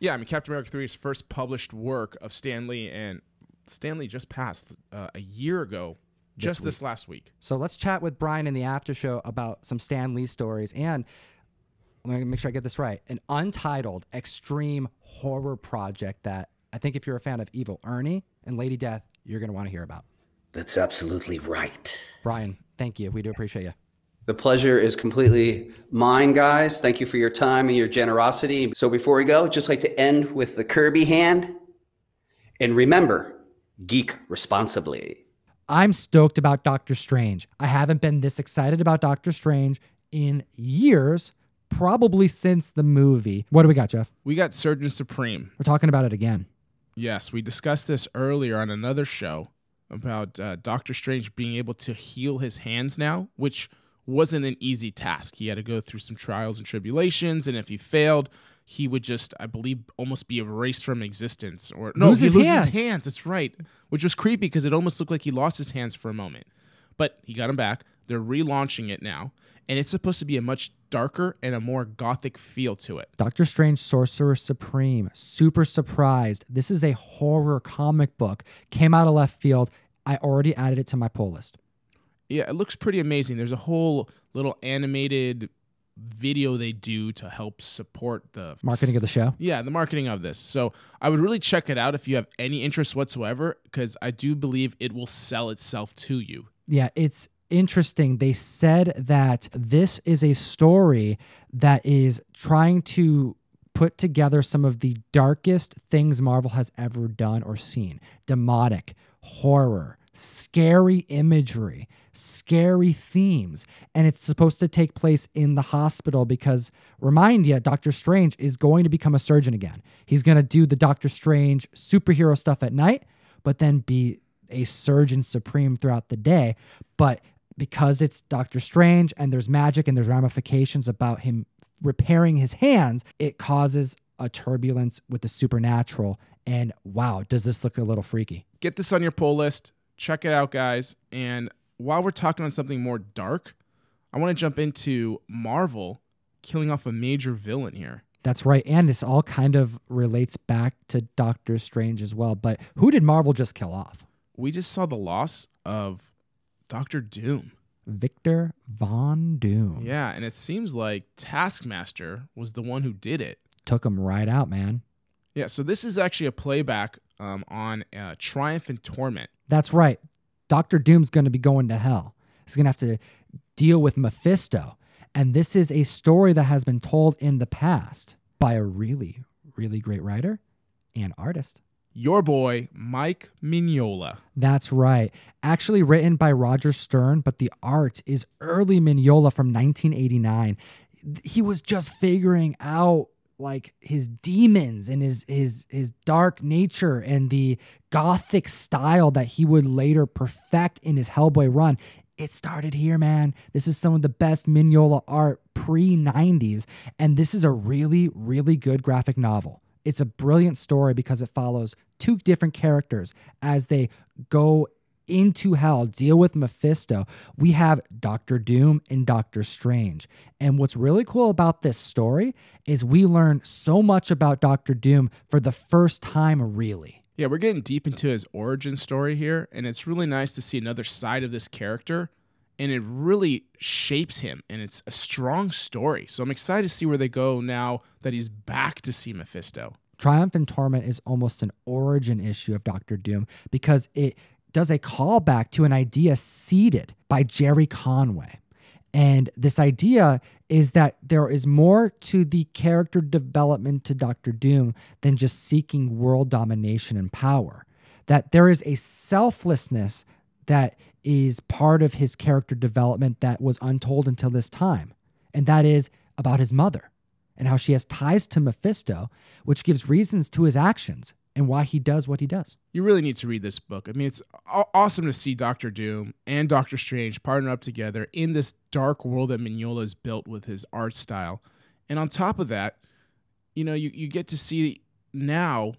Yeah, I mean Captain America 3 is first published work of Stan Lee, and Stan Lee just passed uh, a year ago, just this last week. So let's chat with Brian in the after show about some Stan Lee stories and let me make sure I get this right. An untitled extreme horror project that I think if you're a fan of Evil Ernie and Lady Death, you're going to want to hear about. That's absolutely right. Brian, thank you. We do appreciate you. The pleasure is completely mine, guys. Thank you for your time and your generosity. So before we go, just like to end with the Kirby hand. And remember, geek responsibly. I'm stoked about Doctor Strange. I haven't been this excited about Doctor Strange in years, probably since the movie. What do we got, Jeff? We got Surgeon Supreme. We're talking about it again. Yes, we discussed this earlier on another show about uh, Doctor Strange being able to heal his hands now, which wasn't an easy task. He had to go through some trials and tribulations, and if he failed, he would just, I believe, almost be erased from existence. Or no, Lose he his loses hands. his hands. That's right, which was creepy because it almost looked like he lost his hands for a moment. But he got them back. They're relaunching it now, and it's supposed to be a much darker and a more gothic feel to it. Doctor Strange Sorcerer Supreme. Super surprised. This is a horror comic book. Came out of left field. I already added it to my pull list. Yeah, it looks pretty amazing. There's a whole little animated video they do to help support the Marketing of the show. Yeah, the marketing of this. So I would really check it out if you have any interest whatsoever, because I do believe it will sell itself to you. Yeah, it's interesting. They said that this is a story that is trying to put together some of the darkest things Marvel has ever done or seen demonic, horror, scary imagery, scary themes. And it's supposed to take place in the hospital because, remind you, Doctor Strange is going to become a surgeon again. He's going to do the Doctor Strange superhero stuff at night, but then be a surgeon supreme throughout the day. But because it's Doctor Strange and there's magic and there's ramifications about him repairing his hands, it causes a turbulence with the supernatural And wow, does this look a little freaky? Get this on your pull list. Check it out, guys. And while we're talking on something more dark, I want to jump into Marvel killing off a major villain here. That's right. And this all kind of relates back to Doctor Strange as well. But who did Marvel just kill off? We just saw the loss of Doctor Doom. Victor Von Doom. Yeah, and it seems like Taskmaster was the one who did it. Took him right out, man. Yeah, so this is actually a playback um, on uh, Triumph and Torment. That's right. Doctor Doom's going to be going to hell. He's going to have to deal with Mephisto. And this is a story that has been told in the past by a really, really great writer and artist. Your boy, Mike Mignola. That's right. Actually written by Roger Stern, but the art is early Mignola from 1989. He was just figuring out like his demons and his his his dark nature and the gothic style that he would later perfect in his Hellboy run. It started here, man. This is some of the best Mignola art pre 90s, and this is a really, really good graphic novel. It's a brilliant story because it follows two different characters as they go into hell, deal with Mephisto. We have Doctor Doom and Doctor Strange. And what's really cool about this story is we learn so much about Doctor Doom for the first time, really. Yeah, we're getting deep into his origin story here, and it's really nice to see another side of this character. And it really shapes him, and it's a strong story. So I'm excited to see where they go now that he's back to see Mephisto. Triumph and Torment is almost an origin issue of Doctor Doom because it does a callback to an idea seeded by Gerry Conway. And this idea is that there is more to the character development to Doctor Doom than just seeking world domination and power. That there is a selflessness that is part of his character development that was untold until this time. And that is about his mother and how she has ties to Mephisto, which gives reasons to his actions and why he does what he does. You really need to read this book. I mean, it's awesome to see Doctor Doom and Doctor Strange partner up together in this dark world that Mignola has built with his art style. And on top of that, you know, you, you get to see now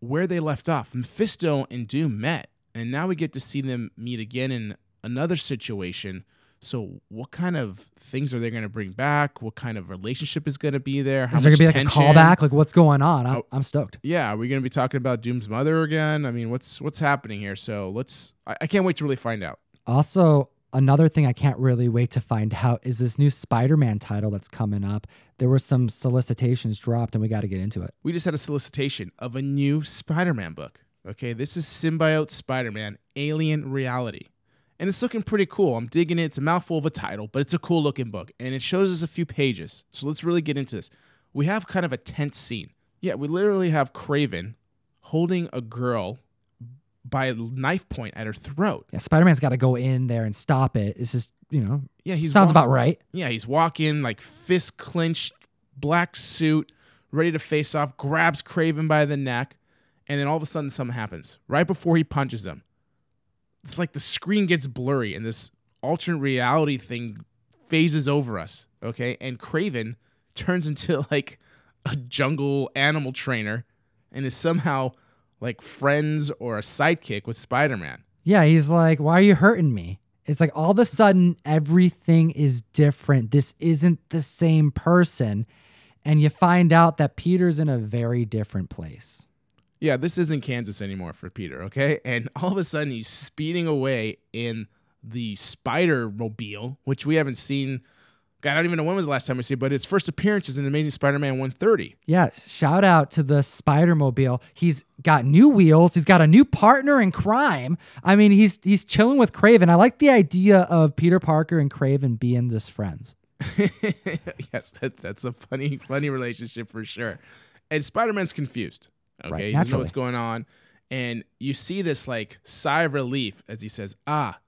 where they left off. Mephisto and Doom met, and now we get to see them meet again in another situation. So, what kind of things are they going to bring back? What kind of relationship is going to be there? How Is there gonna be like tension? a callback? Like what's going on? I'm, Oh. I'm stoked. Yeah, are we going to be talking about Doom's mother again? I mean, what's what's happening here? So let's. I, I can't wait to really find out. Also, another thing I can't really wait to find out is this new Spider-Man title that's coming up. There were some solicitations dropped, and we got to get into it. We just had a solicitation of a new Spider-Man book. Okay, this is Symbiote Spider-Man: Alien Reality, and it's looking pretty cool. I'm digging it. It's a mouthful of a title, but it's a cool looking book, and it shows us a few pages. So let's really get into this. We have kind of a tense scene. Yeah, we literally have Kraven holding a girl by a knife point at her throat. Yeah, Spider-Man's got to go in there and stop it. This is, you know, Yeah, he's sounds about right. Yeah, he's walking like fist clenched, black suit, ready to face off, grabs Kraven by the neck, and then all of a sudden something happens right before he punches him. It's like the screen gets blurry and this alternate reality thing phases over us, okay? And Kraven turns into like a jungle animal trainer and is somehow like friends or a sidekick with Spider-Man. Yeah, he's like, "Why are you hurting me?" It's like all of a sudden everything is different. This isn't the same person, and you find out that Peter's in a very different place. Yeah, this isn't Kansas anymore for Peter, okay? And all of a sudden he's speeding away in the Spider Mobile, which we haven't seen. God, I don't even know when was the last time we see it, but its first appearance is in Amazing Spider Man 130. Yeah, shout out to the Spider Mobile. He's got new wheels. He's got a new partner in crime. I mean, he's he's chilling with Kraven. I like the idea of Peter Parker and Kraven being just friends. yes, that, that's a funny, funny relationship for sure. And Spider Man's confused. Okay, Right, he doesn't know what's going on. And you see this like sigh of relief as he says, Ah,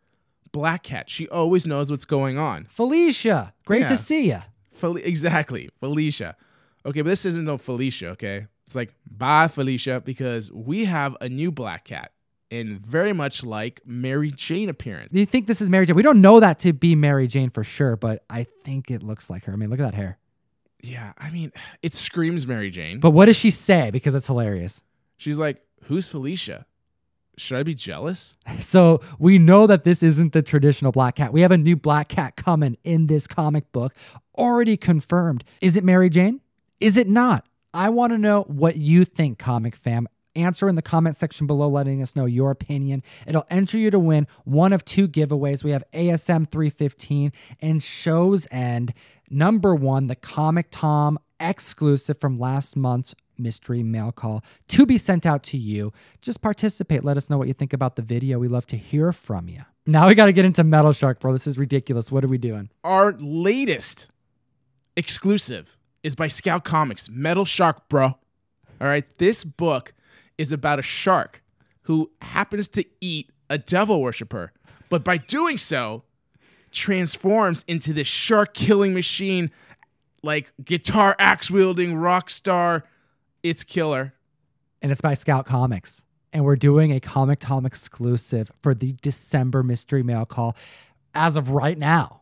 Black Cat. She always knows what's going on. Felicia, great Yeah. to see you. Fel- exactly, Felicia. Okay, but this isn't no Felicia, okay? It's like, bye, Felicia, because we have a new black cat, and very much like Mary Jane appearance. Do you think this is Mary Jane? We don't know that to be Mary Jane for sure, but I think it looks like her. I mean, look at that hair. Yeah, I mean, it screams Mary Jane. But what does she say? Because it's hilarious. She's like, "Who's Felicia? Should I be jealous?" So we know that this isn't the traditional black cat. We have a new black cat coming in this comic book, already confirmed. Is it Mary Jane? Is it not? I want to know what you think, comic fam. Answer in the comment section below, letting us know your opinion. It'll enter you to win one of two giveaways. We have ASM 315 and Show's End. Number one, the Comic Tom exclusive from last month's mystery mail call to be sent out to you. Just participate. Let us know what you think about the video. We love to hear from you. Now we got to get into Metal Shark, bro. This is ridiculous. What are we doing? Our latest exclusive is by Scout Comics, Metal Shark, bro. All right, this book is about a shark who happens to eat a devil worshiper, but by doing so, transforms into this shark killing machine, like guitar axe wielding rock star. It's killer. and it's by Scout Comics. And we're doing a Comic Tom exclusive for the December mystery mail call. As of right now,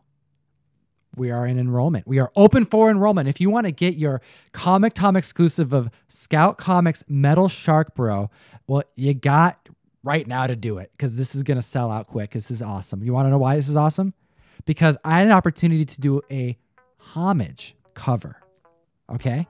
we are in enrollment. We are open for enrollment. If you want to get your Comic Tom exclusive of Scout Comics Metal Shark Bro, well, you got right now to do it because this is going to sell out quick. This is awesome. You want to know why this is awesome? Because I had an opportunity to do a homage cover. Okay?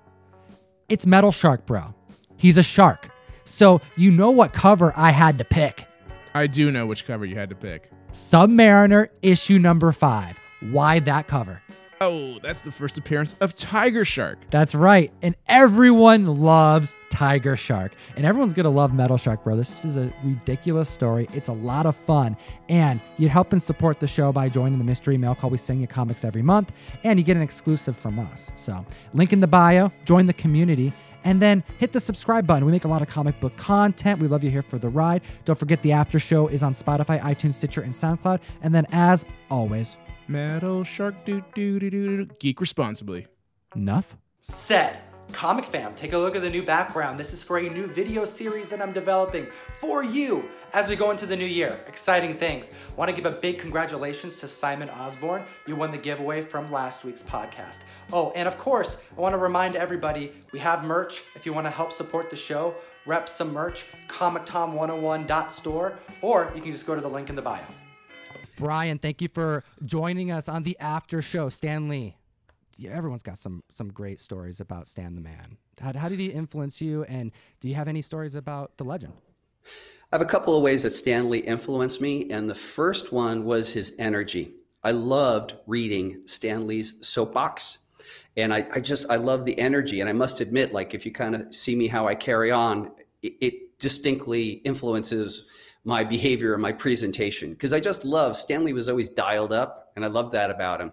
It's Metal Shark Bro. He's a shark. So you know what cover I had to pick. I do know which cover you had to pick. Submariner issue number five. Why that cover? Oh, that's the first appearance of Tiger Shark. That's right. And everyone loves Tiger Shark. And everyone's going to love Metal Shark, bro. This is a ridiculous story. It's a lot of fun. And you help and support the show by joining the mystery mail call. We send you comics every month, and you get an exclusive from us. So, link in the bio, join the community. And then hit the subscribe button. We make a lot of comic book content. We love you here for the ride. Don't forget the after show is on Spotify, iTunes, Stitcher, and SoundCloud. And then, as always, Metal Shark, do do do do do. Geek responsibly. enough said. Comic fam, take a look at the new background. This is for a new video series that I'm developing for you as we go into the new year. Exciting things. Want to give a big congratulations to Simon Osborne. You won the giveaway from last week's podcast. Oh, and of course, I want to remind everybody we have merch. If you want to help support the show, rep some merch, comictom101.store, or you can just go to the link in the bio. Brian, thank you for joining us on the after show. Stan Lee yeah, everyone's got some some great stories about Stan the Man. How, how did he influence you? And do you have any stories about the legend? I have a couple of ways that Stan Lee influenced me, and the first one was his energy. I loved reading Stan Lee's soapbox, and I, I just I love the energy. And I must admit, like if you kind of see me how I carry on, it, it distinctly influences my behavior and my presentation because I just love Stan Lee was always dialed up, and I loved that about him.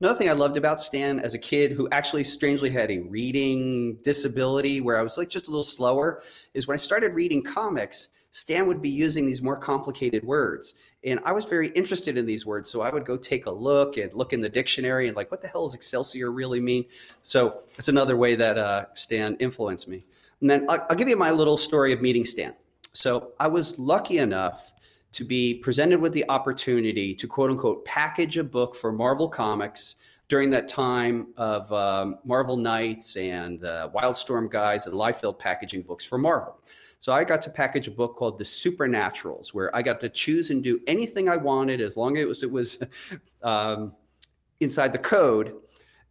Another thing I loved about Stan as a kid who actually strangely had a reading disability where I was like just a little slower is when I started reading comics, Stan would be using these more complicated words. And I was very interested in these words. So I would go take a look and look in the dictionary and like, what the hell does Excelsior really mean? So it's another way that uh, Stan influenced me. And then I'll, I'll give you my little story of meeting Stan. So I was lucky enough to be presented with the opportunity to quote unquote package a book for Marvel Comics during that time of um, Marvel Knights and the Wildstorm guys and Liefeld packaging books for Marvel. So I got to package a book called The Supernaturals, where I got to choose and do anything I wanted as long as it was, it was um, inside the code.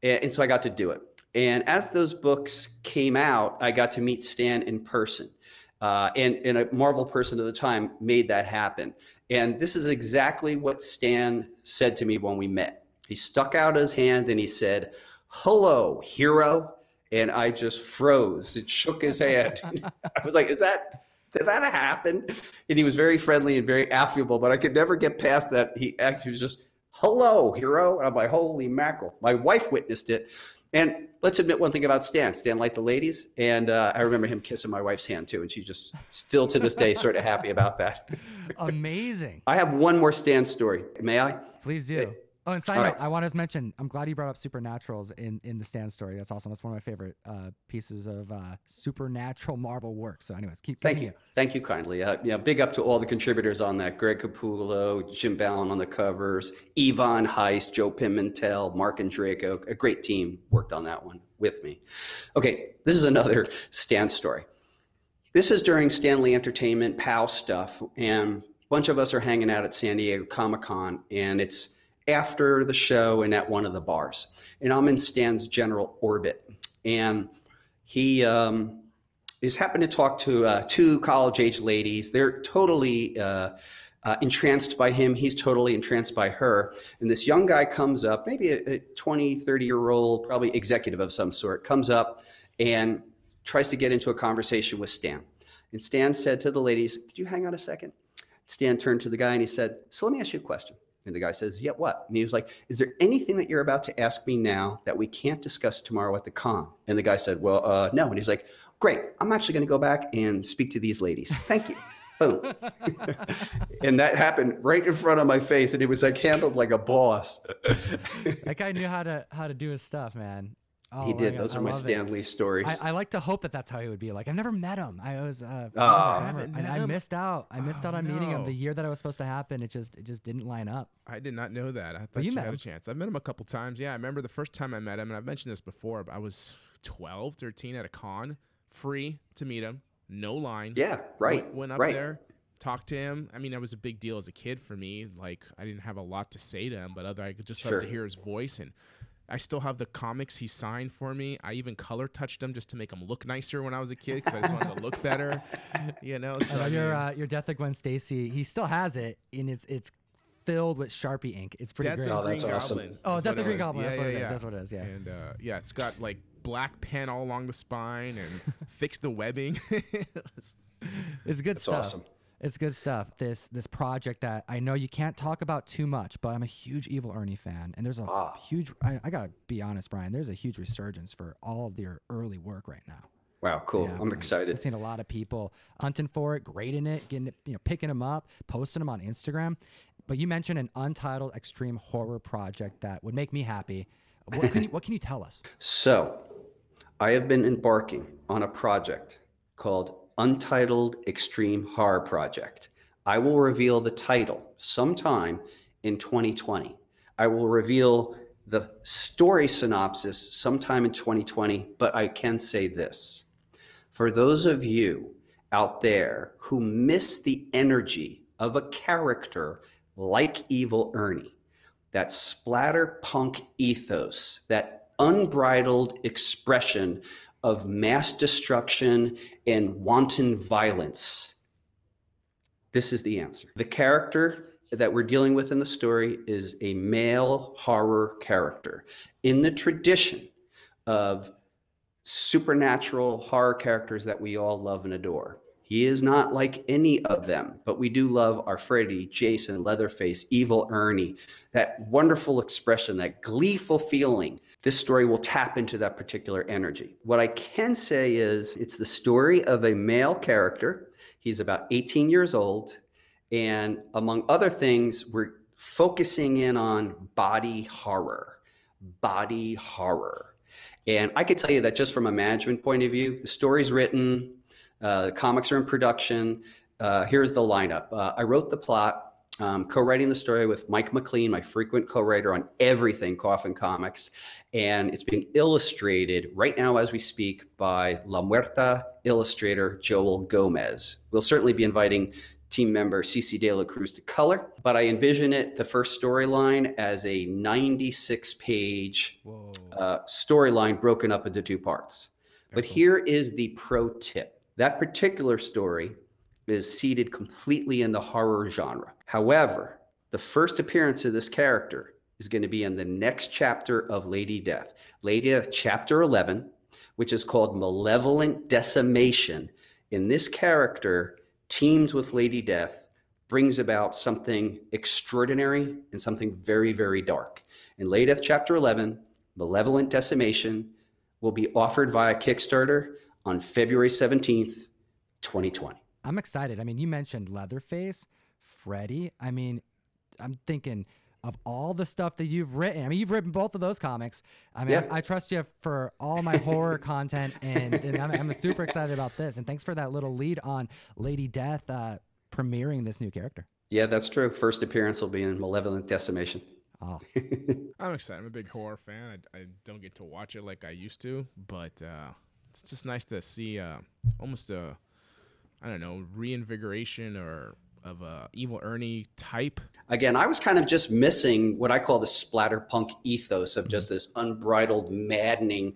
And, and so I got to do it. And as those books came out, I got to meet Stan in person. Uh, and, and a Marvel person at the time made that happen. And this is exactly what Stan said to me when we met. He stuck out his hand and he said, Hello, hero. And I just froze. It shook his hand. I was like, Is that, did that happen? And he was very friendly and very affable, but I could never get past that. He actually was just, Hello, hero. And I'm like, Holy mackerel. My wife witnessed it. And let's admit one thing about Stan. Stan liked the ladies, and uh, I remember him kissing my wife's hand too, and she's just still to this day sort of happy about that. Amazing. I have one more Stan story. May I? Please do. Oh, and side All note, right. I wanted to mention, I'm glad you brought up Supernaturals in, in the Stan story. That's awesome. That's one of my favorite uh, pieces of uh, supernatural Marvel work. So, anyways, keep Thank continue. you. Thank you kindly. Uh, yeah, big up to all the contributors on that. Greg Capullo, Jim Ballon on the covers, Yvonne Heist, Joe Pimentel, Marc Andreyko. A great team worked on that one with me. Okay, this is another Stan story. this is during Stan Lee Entertainment POW stuff, and a bunch of us are hanging out at San Diego Comic Con, and it's after the show and at one of the bars. And I'm in Stan's general orbit, and he um, is happened to talk to uh, two college age ladies. They're totally uh, uh, entranced by him. He's totally entranced by her. And this young guy comes up, maybe a, a 20, 30 year old, probably executive of some sort, comes up and tries to get into a conversation with Stan. And Stan said to the ladies, Could you hang on a second? Stan turned to the guy and he said, So let me ask you a question. And the guy says, Yeah, what? And he was like, Is there anything that you're about to ask me now that we can't discuss tomorrow at the con? And the guy said, Well, uh, no. And he's like, Great. I'm actually going to go back and speak to these ladies. Thank you. Boom. and that happened right in front of my face. And it was like handled like a boss. That guy knew how to how to do his stuff, man. Oh, he did. Those I are my love it. Stan Lee stories. I, I like to hope that that's how he would be. Like I've never met him. I was uh, Oh. I, Haven't I missed out. I missed Oh, out on meeting him the year that I was supposed to happen. It just it just didn't line up. I did not know that. I thought you you, met had him. a chance. I've met him a couple times. Yeah, I remember the first time I met him, and I've mentioned this before, but I was 12, 13 at a con, free to meet him, no line. yeah, right. Went, went up right. there, talked to him. I mean, that was a big deal as a kid for me. Like, I didn't have a lot to say to him, but other I could just love to hear his voice. And I still have the comics he signed for me. I even color touched them just to make them look nicer when I was a kid because I just wanted to look better. You know, so Uh, your uh, your Death of Gwen Stacy. He still has it, and it's it's filled with Sharpie ink. It's pretty Death great. of Oh, Green that's awesome. Goblin. Oh, is Death what of Green was. Goblin, that's what it is, that's what it is, yeah. And uh, yeah, it's got like black pen all along the spine and fixed the webbing. It's good stuff. awesome. It's good stuff. This this project that I know you can't talk about too much, but I'm a huge Evil Ernie fan, and there's a Ah. huge. I, I gotta be honest, Brian. There's a huge resurgence for all of their early work right now. Wow, cool. Yeah, I'm excited. I've seen a lot of people hunting for it, grading it, getting it, you know, picking them up, posting them on Instagram. But you mentioned an untitled extreme horror project that would make me happy. What can you What can you tell us? So, I have been embarking on a project called Untitled Extreme Horror Project. I will reveal the title sometime in 2020. I will reveal the story synopsis sometime in 2020, but I can say this. For those of you out there who miss the energy of a character like Evil Ernie, that splatter punk ethos, that unbridled expression of mass destruction and wanton violence, this is the answer. The character that we're dealing with in the story is a male horror character in the tradition of supernatural horror characters that we all love and adore. He is not like any of them, but we do love our Freddy, Jason, Leatherface, Evil Ernie, that wonderful expression, that gleeful feeling. This story will tap into that particular energy. What I can say is it's the story of a male character. He's about 18 years old. And among other things, we're focusing in on body horror. Body horror. And I could tell you that just from a management point of view, the story's written, uh, the comics are in production. Uh, here's the lineup. Uh, I wrote the plot, um, co-writing the story with Mike McLean, my frequent co-writer on everything Coffin Comics, and it's being illustrated right now as we speak by La Muerta illustrator Joel Gomez. We'll certainly be inviting team member Cece De La Cruz to color, but I envision it the first storyline as a 96 page uh, storyline broken up into two parts. But here is the pro tip that particular story is seated completely in the horror genre. However, the first appearance of this character is going to be in the next chapter of Lady Death. Lady Death, chapter 11, which is called Malevolent Decimation. In this character, teamed with Lady Death, brings about something extraordinary and something very, very dark. In Lady Death, chapter 11, Malevolent Decimation will be offered via Kickstarter on February 17th, 2020. I'm excited. I mean, you mentioned Leatherface, Freddy. I mean, I'm thinking of all the stuff that you've written. I mean, you've written both of those comics. I mean, Yeah. I, I trust you for all my horror content, and, and I'm, I'm super excited about this. And thanks for that little lead on Lady Death uh, premiering this new character. Yeah, that's true. First appearance will be in Malevolent Decimation. Oh, I'm excited. I'm a big horror fan. I, I don't get to watch it like I used to, but uh, it's just nice to see uh, almost a I don't know reinvigoration or of a evil Ernie type. Again, I was kind of just missing what I call the splatterpunk ethos of just this unbridled, maddening,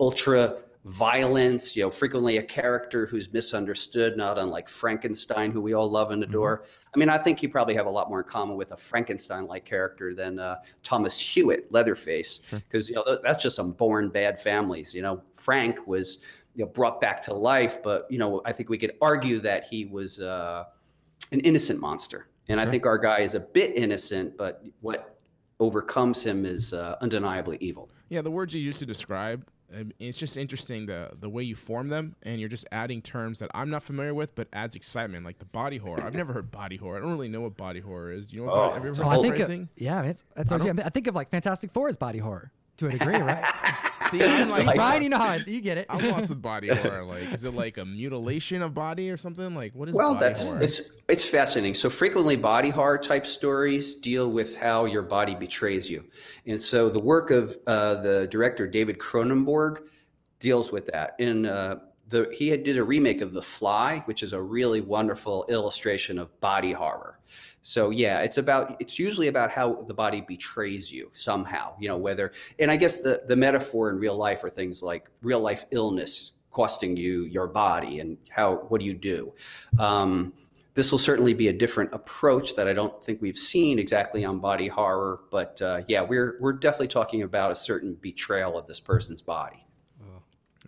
ultra violence, you know, frequently a character who's misunderstood, not unlike Frankenstein, who we all love and adore. Mm-hmm. I mean, I think you probably have a lot more in common with a Frankenstein like character than uh, Thomas Hewitt, Leatherface, because, sure. you know, that's just some born bad families. You know, Frank was, you know, brought back to life, but, you know, I think we could argue that he was uh, an innocent monster. And sure. I think our guy is a bit innocent, but what overcomes him is uh, undeniably evil. Yeah, the words you used to describe it's just interesting the the way you form them, and you're just adding terms that I'm not familiar with, but adds excitement, like the body horror. I've never heard body horror. I don't really know what body horror is. Do you know what? Oh, body, have you ever heard I think of, yeah, it's, it's I, I think of like Fantastic Four as body horror to a degree, right? See, I'm like, See, Brian, you know how you get it. I'm lost with body horror. Like, is it like a mutilation of body or something? Like, what is? Well, that's horror? it's it's fascinating. So frequently, body horror type stories deal with how your body betrays you, and so the work of uh, the director David Cronenberg deals with that. In uh, the he had did a remake of The Fly, which is a really wonderful illustration of body horror. So yeah, it's about it's usually about how the body betrays you somehow. You know whether and I guess the the metaphor in real life are things like real life illness costing you your body and how what do you do. Um, this will certainly be a different approach that I don't think we've seen exactly on body horror, but uh, yeah, we're we're definitely talking about a certain betrayal of this person's body.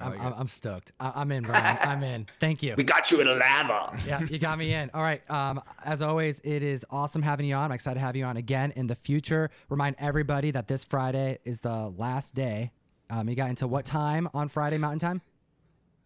I'm, like I'm, stoked. I, am in, Brian. I'm in. Thank you. We got you in a lava. Yeah, you got me in. All right. Um, as always, it is awesome having you on. I'm excited to have you on again in the future. Remind everybody that this Friday is the last day. Um, you got until what time on Friday Mountain Time?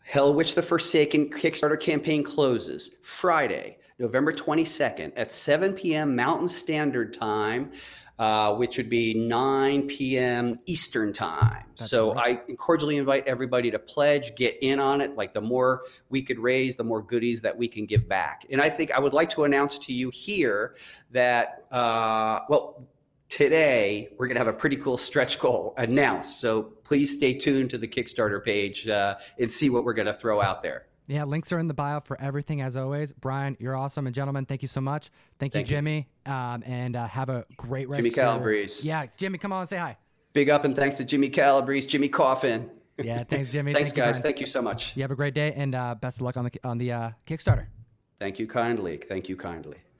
Hell Witch the Forsaken Kickstarter campaign closes Friday, November 22nd at 7 p.m. Mountain Standard Time uh, which would be 9 p.m. Eastern time. That's so right. I cordially invite everybody to pledge, get in on it. Like the more we could raise, the more goodies that we can give back. And I think I would like to announce to you here that, uh, well, today we're going to have a pretty cool stretch goal announced. So please stay tuned to the Kickstarter page uh, and see what we're going to throw out there. Yeah, links are in the bio for everything as always. Brian, you're awesome. And gentlemen, thank you so much. Thank, thank you, Jimmy. You. Um, and uh, have a great rest Jimmy Calabrese. Yeah, Jimmy, come on and say hi. Big up and thanks to Jimmy Calabrese, Jimmy Coffin. Yeah, thanks, Jimmy. thanks, thank guys. You, thank you so much. You have a great day and uh, best of luck on the on the uh, Kickstarter. Thank you kindly. Thank you kindly.